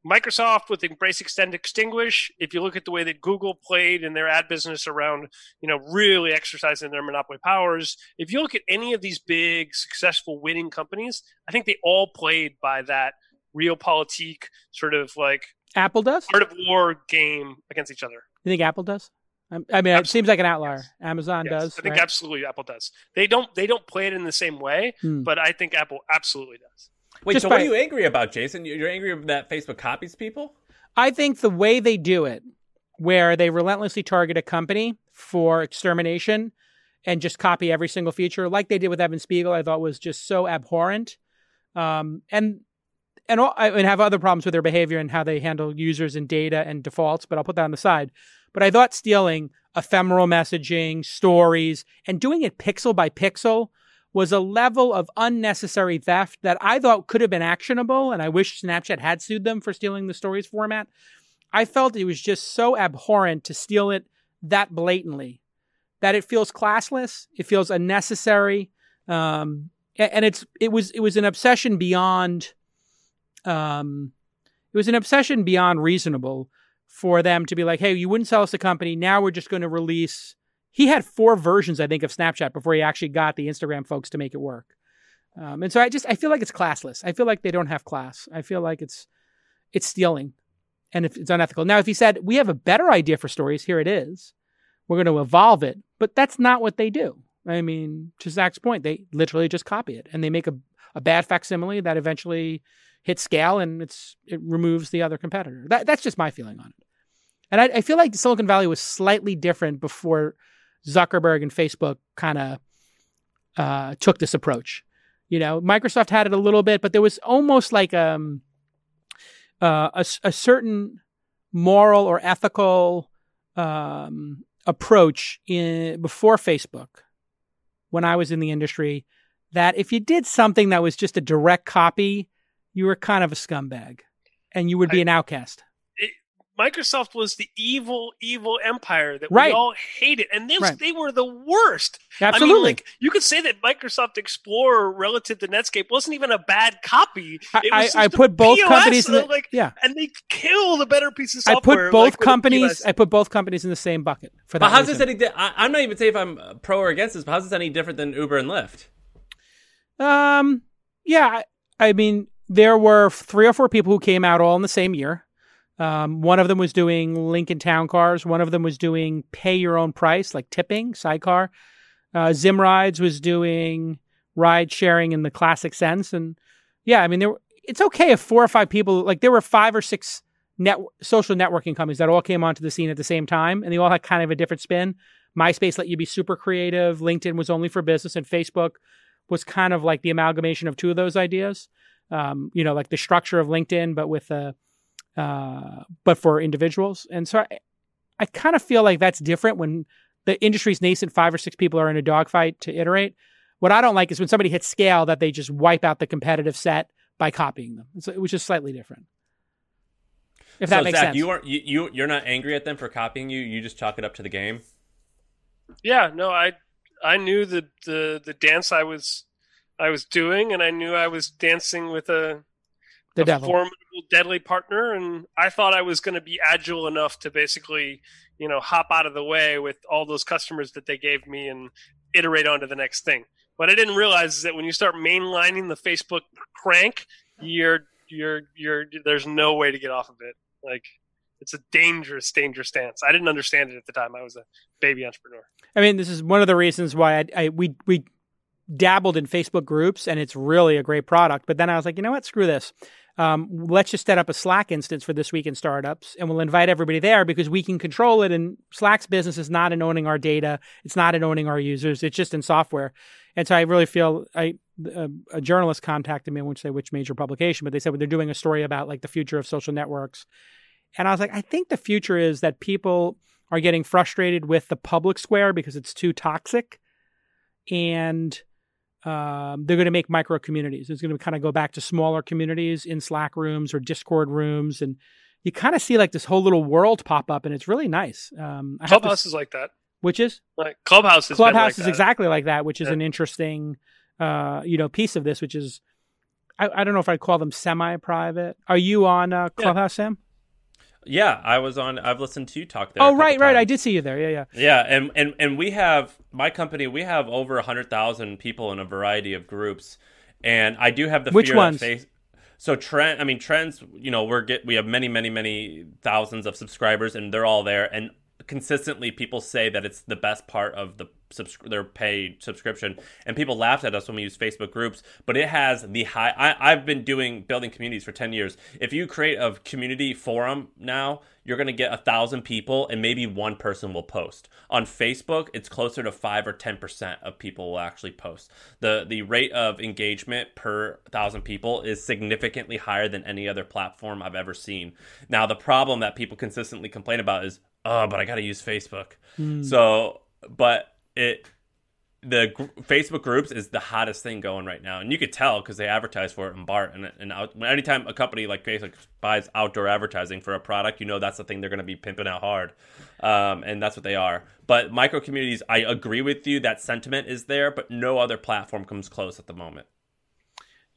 Microsoft with Embrace, Extend, Extinguish, if you look at the way that Google played in their ad business around, you know, really exercising their monopoly powers, if you look at any of these big, successful, winning companies, I think they all played by that realpolitik sort of like Apple does. art of war game against each other. You think Apple does? I mean, it seems like an outlier. Amazon Yes, does. I think right? absolutely Apple does. They don't they don't play it in the same way, Hmm. but I think Apple absolutely does. Wait, Just so what are you angry about, Jason? You- You're angry that Facebook copies people? I think the way they do it, where they relentlessly target a company for extermination and just copy every single feature, like they did with Evan Spiegel, I thought was just so abhorrent. Um, and and all, have other problems with their behavior and how they handle users and data and defaults, but I'll put that on the side. But I thought stealing ephemeral messaging, stories, and doing it pixel by pixel was a level of unnecessary theft that I thought could have been actionable. And I wish Snapchat had sued them for stealing the stories format. I felt it was just so abhorrent to steal it that blatantly that it feels classless. It feels unnecessary. Um, and it's it was it was an obsession beyond um, it was an obsession beyond reasonable for them to be like, hey, you wouldn't sell us the company. Now we're just going to release. He had four versions, I think, of Snapchat before he actually got the Instagram folks to make it work. Um, and so I just I feel like it's classless. I feel like they don't have class. I feel like it's it's stealing, and if it's unethical. Now, if he said we have a better idea for stories, here it is. We're going to evolve it, but that's not what they do. I mean, to Zach's point, they literally just copy it and they make a, a bad facsimile that eventually hits scale and it's it removes the other competitor. That, that's just my feeling on it. And I, I feel like Silicon Valley was slightly different before Zuckerberg and Facebook kind of uh, took this approach. You know, Microsoft had it a little bit, but there was almost like um, uh, a, a certain moral or ethical um, approach in before Facebook when I was in the industry that if you did something that was just a direct copy, you were kind of a scumbag and you would be I- an outcast. Microsoft was the evil, evil empire that Right. we all hated, and they, Right. they were the worst. Absolutely. I mean, like you could say that Microsoft Explorer relative to Netscape wasn't even a bad copy. I, It was I, just put both POS, companies in the, I'm like, yeah. and they kill the better piece of I put both like, companies. I put both companies in the same bucket for that. But how's this any? Di- I, I'm not even saying if I'm uh, pro or against this. But how's this any different than Uber and Lyft? Um, yeah, I, I mean, there were three or four people who came out all in the same year. Um, one of them was doing Lincoln Town Cars. One of them was doing pay your own price, like tipping, sidecar. Uh, Zim Rides was doing ride sharing in the classic sense, and yeah, I mean, there. were- It's okay if four or five people, like there were five or six net social networking companies that all came onto the scene at the same time, and they all had kind of a different spin. MySpace let you be super creative. LinkedIn was only for business, and Facebook was kind of like the amalgamation of two of those ideas. Um, you know, like the structure of LinkedIn, but with a, uh, but for individuals. And so I, I kind of feel like that's different when the industry's nascent, five or six people are in a dogfight to iterate. What I don't like is when somebody hits scale that they just wipe out the competitive set by copying them, it's, which is slightly different. If that so makes Zach, sense. you aren't you, you you're not angry at them for copying you. You just chalk it up to the game. Yeah, no, I I knew the the the dance I was I was doing, and I knew I was dancing with a, the a devil. formidable, deadly partner, and I thought I was going to be agile enough to basically, you know, hop out of the way with all those customers that they gave me and iterate on to the next thing. What I didn't realize is that when you start mainlining the Facebook crank, you're you're you're there's no way to get off of it. Like it's a dangerous, dangerous dance. I didn't understand it at the time. I was a baby entrepreneur. I mean, this is one of the reasons why I, I we we dabbled in Facebook groups, and it's really a great product. But then I was like, you know what? Screw this. Um, let's just set up a Slack instance for this week in startups, and we'll invite everybody there because we can control it. And Slack's business is not in owning our data; it's not in owning our users; it's just in software. And so I really feel I a, a journalist contacted me. I won't say which major publication, but they said well, they're doing a story about like the future of social networks. And I was like, I think the future is that people are getting frustrated with the public square because it's too toxic, and um, they're going to make micro communities. It's going to kind of go back to smaller communities in Slack rooms or Discord rooms, and you kind of see like this whole little world pop up, and it's really nice. Um, to Clubhouse is like that. which is Like Clubhouse Clubhouse like is that. exactly like that, which is Yeah. an interesting, uh, you know, piece of this, which is. I, I don't know if I'd call them semi-private. Are you on uh, Yeah. Clubhouse, Sam? Yeah, I was on. I've listened to you talk there. Oh, right, right. I did see you there. Yeah, yeah. Yeah, and and and we have my company. We have over a hundred thousand people in a variety of groups, and I do have the Which fear ones? Face, so trend. I mean, trends. You know, we're get we have many, many, many thousands of subscribers, and they're all there. And consistently, people say that it's the best part of the subs- their paid subscription, and people laughed at us when we use Facebook groups. But it has the high. I, I've been doing building communities for ten years. If you create a community forum now, you're going to get a thousand people, and maybe one person will post. On Facebook, it's closer to five or ten percent of people will actually post. the The rate of engagement per thousand people is significantly higher than any other platform I've ever seen. Now, the problem that people consistently complain about is, oh, but I got to use Facebook. So, but it the gr- Facebook groups is the hottest thing going right now, and you could tell because they advertise for it in BART. And, and out, anytime a company like Facebook buys outdoor advertising for a product, you know that's the thing they're going to be pimping out hard, um, and that's what they are. But micro communities, I agree with you that sentiment is there, but no other platform comes close at the moment.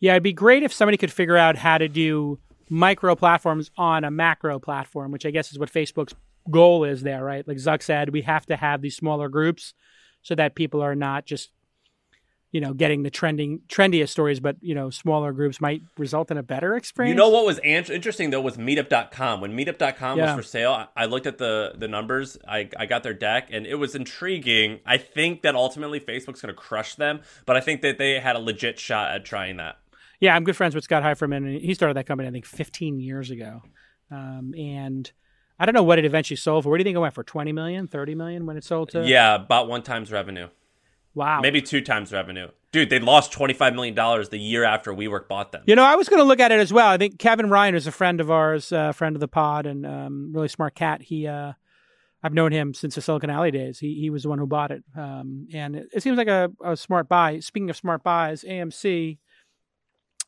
Yeah, it'd be great if somebody could figure out how to do micro platforms on a macro platform, which I guess is what Facebook's goal is there, right? Like Zuck said, we have to have these smaller groups so that people are not just, you know, getting the trending trendiest stories, but you know, smaller groups might result in a better experience. You know what was an- interesting though was Meetup.com. When Meetup.com Yeah. was for sale, I, I looked at the the numbers. I, I got their deck, and it was intriguing. I think that ultimately Facebook's going to crush them, but I think that they had a legit shot at trying that. Yeah, I'm good friends with Scott Heiferman, and he started that company I think 15 years ago. Um, and I don't know what it eventually sold for. What do you think it went for? 20 million, 30 million when it sold to? Yeah, about one times revenue, Wow. maybe two times revenue. Dude, they lost twenty five million dollars the year after WeWork bought them. You know, I was going to look at it as well. I think Kevin Ryan is a friend of ours, uh, friend of the pod, and um, really smart cat. He, uh, I've known him since the Silicon Alley days. He he was the one who bought it, um, and it, it, seems like a, a, smart buy. Speaking of smart buys, AMC,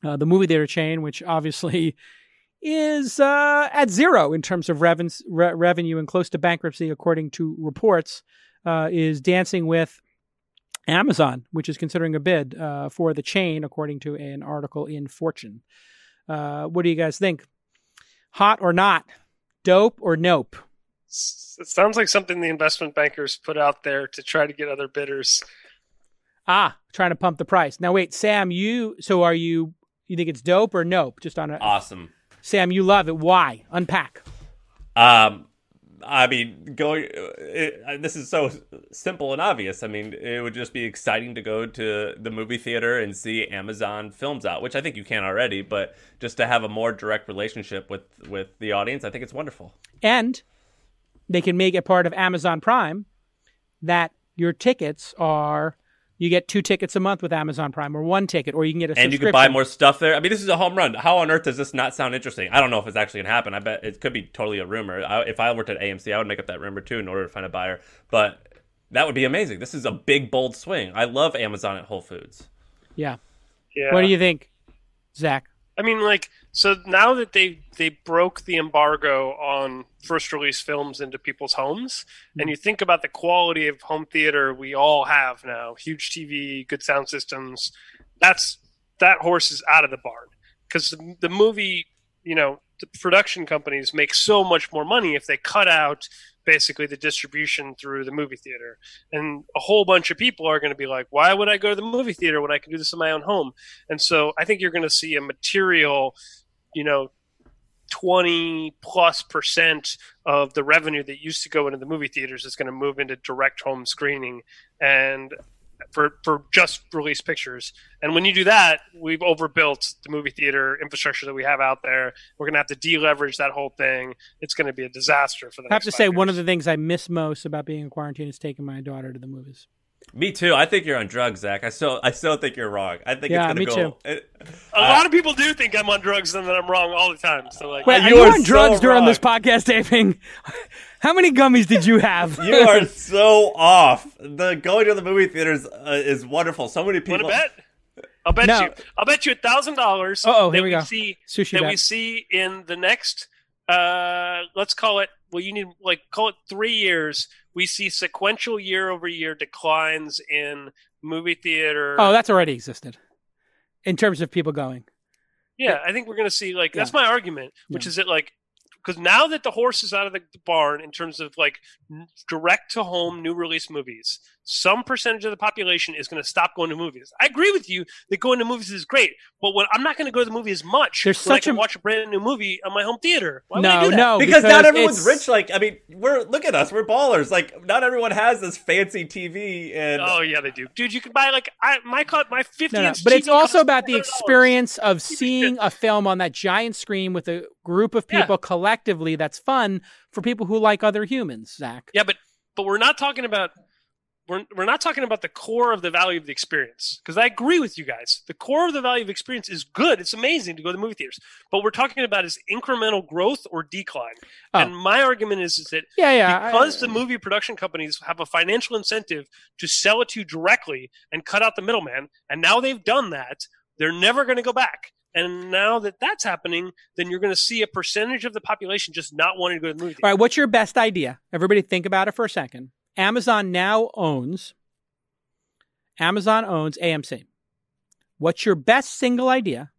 uh, the movie theater chain, which obviously is uh, at zero in terms of reven- re- revenue and close to bankruptcy, according to reports, uh, is dancing with Amazon, which is considering a bid uh, for the chain, according to an article in Fortune. Uh, what do you guys think? Hot or not? Dope or nope? It sounds like something the investment bankers put out there to try to get other bidders. Ah, trying to pump the price. Now, wait, Sam, you so are you? You think it's dope or nope? Just on a awesome. Sam, you love it. Why? Unpack. Um, I mean, going. It, this is so simple and obvious. I mean, it would just be exciting to go to the movie theater and see Amazon films out, which I think you can already. But just to have a more direct relationship with with the audience, I think it's wonderful. And they can make it part of Amazon Prime that your tickets are you get two tickets a month with Amazon Prime, or one ticket, or you can get a and you can buy more stuff there. I mean, this is a home run. How on earth does this not sound interesting? I don't know if it's actually gonna happen. I bet it could be totally a rumor. I, if I worked at AMC, I would make up that rumor too in order to find a buyer. But that would be amazing. This is a big, bold swing. I love Amazon at Whole Foods. Yeah. Yeah. What do you think, Zach? I mean, like, so now that they they broke the embargo on first release films into people's homes, mm-hmm. and you think about the quality of home theater we all have now, huge TV, good sound systems, that's that horse is out of the barn because the, the movie, you know, the production companies make so much more money if they cut out basically the distribution through the movie theater. And a whole bunch of people are going to be like, why would I go to the movie theater when I can do this in my own home? And so I think you're going to see a material, you know, 20 plus percent of the revenue that used to go into the movie theaters is going to move into direct home screening. And for for just release pictures. And when you do that, we've overbuilt the movie theater infrastructure that we have out there. We're going to have to deleverage that whole thing. It's going to be a disaster for the. I have to say, years. one of the things I miss most about being in quarantine is taking my daughter to the movies. Me too. I think you're on drugs, Zach. I still, I still think you're wrong. I think yeah, it's me gonna go. Too. It, a uh, lot of people do think I'm on drugs and that I'm wrong all the time. So like, Wait, you are, on drugs so during wrong. this podcast taping? How many gummies did you have? you are so off. The going to the movie theaters uh, is wonderful. So many people. Want to bet? I'll bet no. you. I'll bet you a thousand dollars. Oh, here we, we go. See Sushi that bet. we see in the next. Uh, let's call it. Well, you need like call it three years. We see sequential year over year declines in movie theater. Oh, that's already existed in terms of people going. Yeah, I think we're going to see like that's my argument, which yeah. is that like because now that the horse is out of the, barn in terms of like direct to home new release movies, some percentage of the population is going to stop going to movies. I agree with you that going to movies is great, but when I'm not going to go to the movie as much, there's such I can a... watch a brand new movie on my home theater. Why no, no, because, because, not everyone's it's... rich. Like, I mean, we're look at us, we're ballers. Like, not everyone has this fancy TV. And oh yeah, they do, dude. You can buy like I, my cut my 50 no, no. But TV it's also about the experience of seeing a film on that giant screen with a group of people yeah. collectively. That's fun for people who like other humans. Zach. Yeah, but but we're not talking about we're, we're not talking about the core of the value of the experience because I agree with you guys. The core of the value of experience is good. It's amazing to go to the movie theaters. But we're talking about is incremental growth or decline. Oh. And my argument is, is that yeah, yeah, because I, the movie production companies have a financial incentive to sell it to you directly and cut out the middleman, and now they've done that, they're never going to go back. And now that that's happening, then you're going to see a percentage of the population just not wanting to go to the movie theater. All right, what's your best idea? Everybody think about it for a second. Amazon now owns Amazon owns AMC. What's your best single idea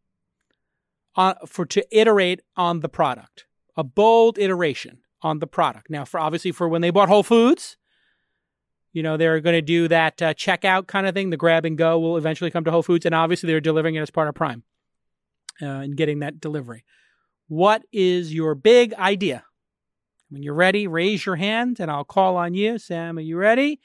on, for to iterate on the product? A bold iteration on the product. Now, for obviously for when they bought Whole Foods, you know they're going to do that uh, checkout kind of thing. The grab and go will eventually come to Whole Foods, and obviously they're delivering it as part of Prime uh, and getting that delivery. What is your big idea? When you're ready, raise your hand and I'll call on you. Sam, are you ready?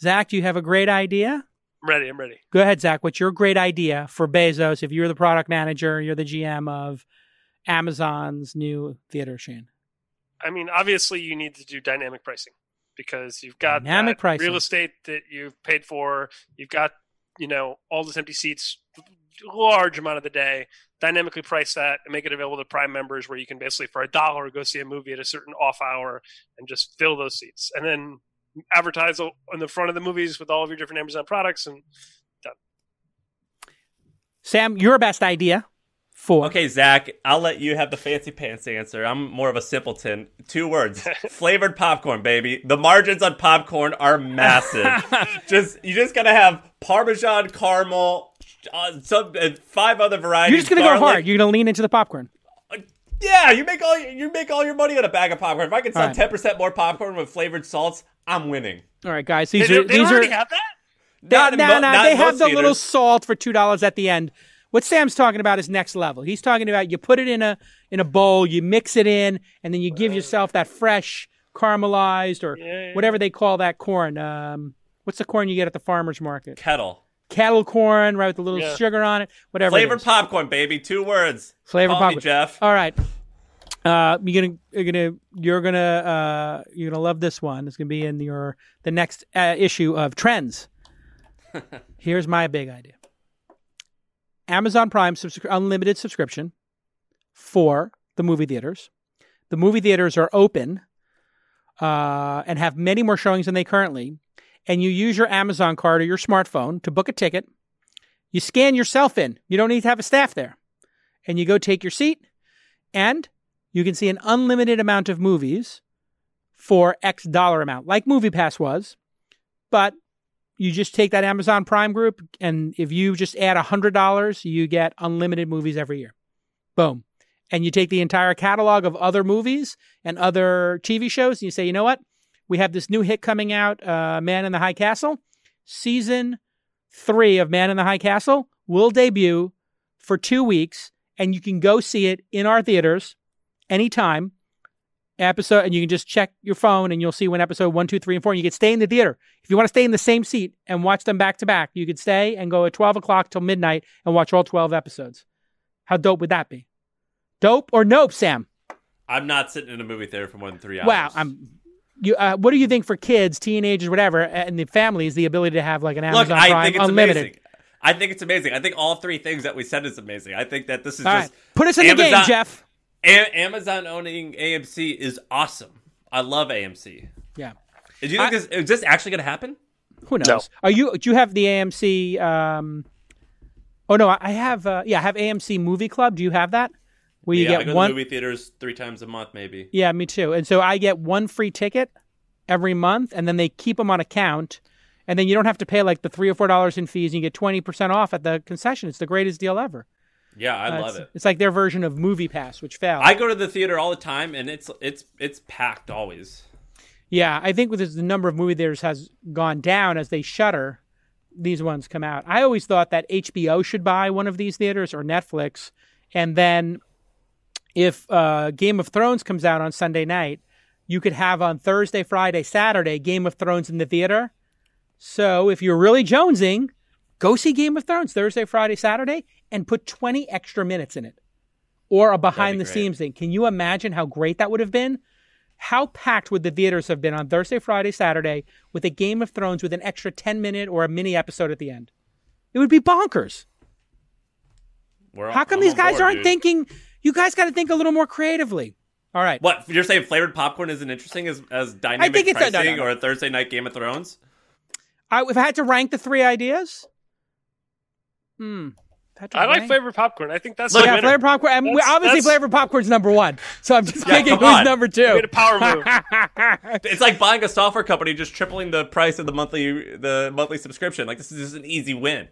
Zach, do you have a great idea? I'm ready. I'm ready. Go ahead, Zach. What's your great idea for Bezos if you're the product manager, you're the GM of Amazon's new theater chain? I mean, obviously, you need to do dynamic pricing because you've got dynamic pricing. real estate that you've paid for. You've got you know all those empty seats, large amount of the day, dynamically price that and make it available to Prime members, where you can basically for a dollar go see a movie at a certain off hour and just fill those seats, and then advertise on the front of the movies with all of your different Amazon products and done. Sam, your best idea for Okay, Zach, I'll let you have the fancy pants answer. I'm more of a simpleton. Two words: flavored popcorn, baby. The margins on popcorn are massive. just you just gotta have Parmesan, caramel, uh, some uh, five other varieties. You're just gonna garlic. go hard. You're gonna lean into the popcorn. Yeah, you make all you make all your money on a bag of popcorn. If I can sell ten percent more popcorn with flavored salts, I'm winning. All right, guys. These they, are they these already are have that. they, Not in no, mo- no, not they have the little salt for two dollars at the end. What Sam's talking about is next level. He's talking about you put it in a in a bowl, you mix it in, and then you give yourself that fresh caramelized or yeah. whatever they call that corn. Um, what's the corn you get at the farmers market? Kettle. Kettle corn, right with a little Yeah. sugar on it. Whatever. Flavored popcorn, baby. Two words. Flavored Call me, popcorn. Jeff. All right. Uh, you're gonna, you're gonna, you're gonna, uh, you're gonna love this one. It's gonna be in your the next uh, issue of Trends. Here's my big idea: Amazon Prime subscri- unlimited subscription for the movie theaters. The movie theaters are open uh, and have many more showings than they currently. And you use your Amazon card or your smartphone to book a ticket. You scan yourself in. You don't need to have a staff there, and you go take your seat and you can see an unlimited amount of movies for X dollar amount, like MoviePass was. But you just take that Amazon Prime group, and if you just add $100, you get unlimited movies every year. Boom. And you take the entire catalog of other movies and other TV shows, and you say, you know what? We have this new hit coming out, uh, Man in the High Castle. Season three of Man in the High Castle will debut for two weeks, and you can go see it in our theaters anytime. Episode and you can just check your phone and you'll see when episode one two three and four and you can stay in the theater. If you want to stay in the same seat and watch them back to back you could stay and go at 12 o'clock till midnight and watch all 12 episodes. How dope would that be? Dope or nope sam? I'm not sitting in a movie theater for more than three hours. wow i'm you uh, what do you think for kids teenagers whatever and the families the ability to have like an Look, amazon I prime think it's unlimited amazing. I think it's amazing. I think all three things that we said is amazing. I think that this is all just right put us in the game jeff A- Amazon owning AMC is awesome. I love AMC. yeah Do you think I- this is this actually going to happen? Who knows? No. Are you? Do you have the AMC? Um, oh no, I have. Uh, yeah, I have AMC Movie Club. Do you have that? Where you yeah, I get go one. to movie theaters three times a month, maybe. Yeah, me too. And so I get one free ticket every month, and then they keep them on account, and then you don't have to pay like the three or four dollars in fees, and you get twenty percent off at the concession. It's the greatest deal ever. Yeah, I Uh, love it's, it. It's like their version of Movie Pass, which failed. I go to the theater all the time, and it's it's it's packed always. Yeah, I think with this, the number of movie theaters has gone down as they shutter. These ones come out. I always thought that HBO should buy one of these theaters or Netflix, and then if uh, Game of Thrones comes out on Sunday night, you could have on Thursday, Friday, Saturday Game of Thrones in the theater. So if you're really jonesing, go see Game of Thrones Thursday, Friday, Saturday, and put 20 extra minutes in it, or a behind the great. scenes thing. Can you imagine how great that would have been? How packed would the theaters have been on Thursday, Friday, Saturday with a Game of Thrones with an extra 10 minute or a mini episode at the end? It would be bonkers. All- How come I'm these guys board, aren't dude. thinking? You guys got to think a little more creatively. All right. What you're saying? Flavored popcorn isn't interesting as as dynamic think it's a- no, pricing no, no. or a Thursday night Game of Thrones. I, if I had to rank the three ideas, hmm. if had to I like flavored popcorn. I think that's Look, Yeah, winner. flavored popcorn. and we- That's- obviously, that's- flavored popcorn's number one. So I'm just Yeah, thinking who's on. number We two. made a power move. It's like buying a software company just tripling the price of the monthly the monthly subscription. Like this is just an easy win.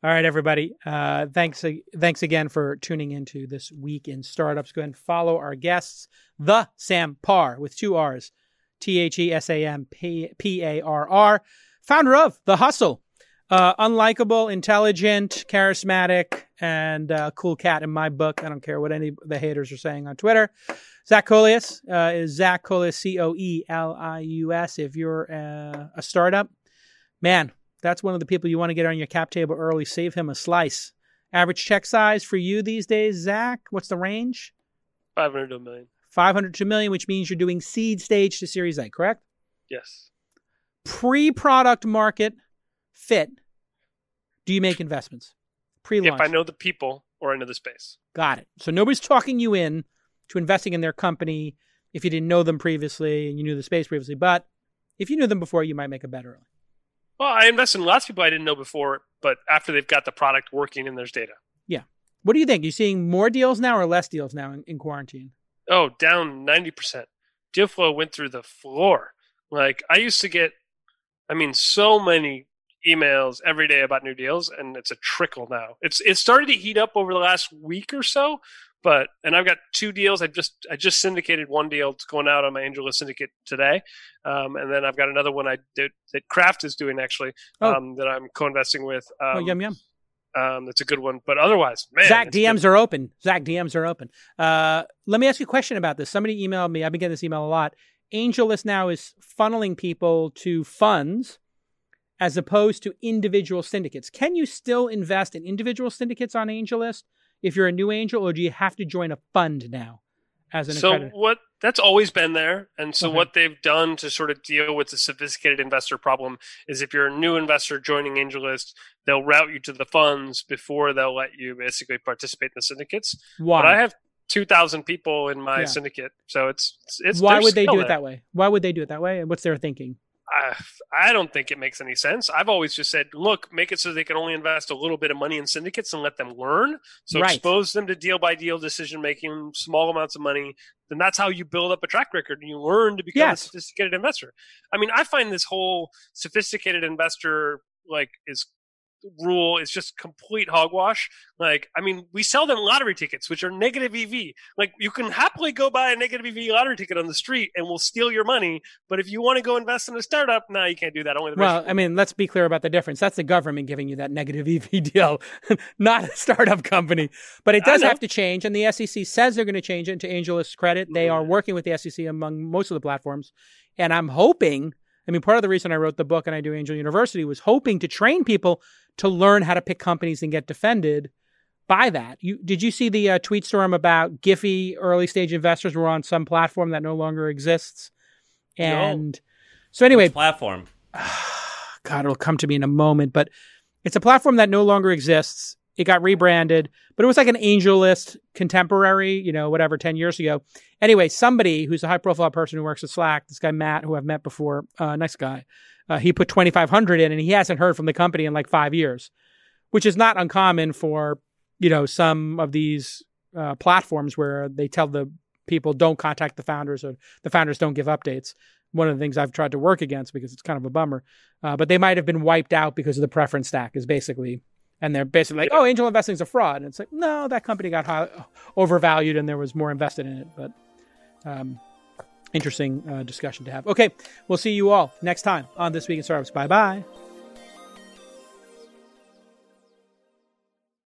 All right, everybody. Uh, thanks, thanks again for tuning into this week in startups. Go ahead and follow our guests, the Sam Parr with two R's, T H E S A M P A R R, founder of The Hustle, uh, unlikable, intelligent, charismatic, and uh, cool cat in my book. I don't care what any of the haters are saying on Twitter. Zach Coelius uh, is Zach Coelius, C O E L I U S. If you're uh, a startup, man, that's one of the people you want to get on your cap table early. Save him a slice. Average check size for you these days, Zach? What's the range? 500 to a million. 500 to a million, which means you're doing seed stage to Series A, correct? Yes. Pre product market fit do you make investments pre-launch? If I know the people or I know the space. Got it. So nobody's talking you in to investing in their company if you didn't know them previously and you knew the space previously. But if you knew them before, you might make a bet early. Well, I invest in lots of people I didn't know before, but after they've got the product working and there's data. Yeah. What do you think? Are you seeing more deals now or less deals now in, in quarantine? Oh, down 90%. Deal flow went through the floor. Like I used to get, I mean, so many emails every day about new deals, and it's a trickle now. It's it started to heat up over the last week or so, but and I've got two deals. I just I just syndicated one deal. It's going out on my AngelList syndicate today, um, and then I've got another one I did that Craft is doing actually Oh. um, that I'm co-investing with. Um, oh, yum yum. um, that's a good one, but otherwise, man, Zach DMs been- are open. Zach DMs are open. Uh, let me ask you a question about this. Somebody emailed me. I've been getting this email a lot. AngelList now is funneling people to funds as opposed to individual syndicates. Can you still invest in individual syndicates on AngelList if you're a new angel, or do you have to join a fund now as an so what that's always been there and so Okay. what they've done to sort of deal with the sophisticated investor problem is if you're a new investor joining AngelList, they'll route you to the funds before they'll let you basically participate in the syndicates. Why? But I have 2,000 people in my Yeah. syndicate, so it's it's, Why would they do it there. that way? Why would they do it that way? And what's their thinking? I, I don't think it makes any sense. I've always just said, look, make it so they can only invest a little bit of money in syndicates and let them learn. So Right. expose them to deal by deal decision making, small amounts of money. Then that's how you build up a track record and you learn to become Yes. a sophisticated investor. I mean, I find this whole sophisticated investor like is rule is just complete hogwash. Like, I mean, we sell them lottery tickets, which are negative EV. Like, you can happily go buy a negative EV lottery ticket on the street and we'll steal your money. But if you want to go invest in a startup, no, you can't do that. Only the Well. I mean, let's be clear about the difference. That's the government giving you that negative EV deal, not a startup company. But it does have to change, and the SEC says they're going to change it to AngelList's credit. They are mm-hmm. working with the SEC among most of the platforms, and I'm hoping. I mean, part of the reason I wrote the book and I do Angel University was hoping to train people to learn how to pick companies and get defended by that. You did you see the uh, tweet storm about Giphy early stage investors were on some platform that no longer exists, and so anyway, Which platform. God, it'll come to me in a moment, but it's a platform that no longer exists. It got rebranded, but it was like an AngelList contemporary, you know, whatever, 10 years ago. Anyway, somebody who's a high profile person who works at Slack, this guy Matt, who I've met before, uh, nice guy, uh, he put 2,500 in and he hasn't heard from the company in like five years, which is not uncommon for, you know, some of these uh, platforms where they tell the people don't contact the founders or the founders don't give updates. One of the things I've tried to work against because it's kind of a bummer. Uh, but they might have been wiped out because of the preference stack is basically, and they're basically like, oh, angel investing is a fraud. And it's like, no, that company got high, overvalued and there was more invested in it. But um, interesting uh, discussion to have. Okay, we'll see you all next time on This Week in Startups. Bye bye.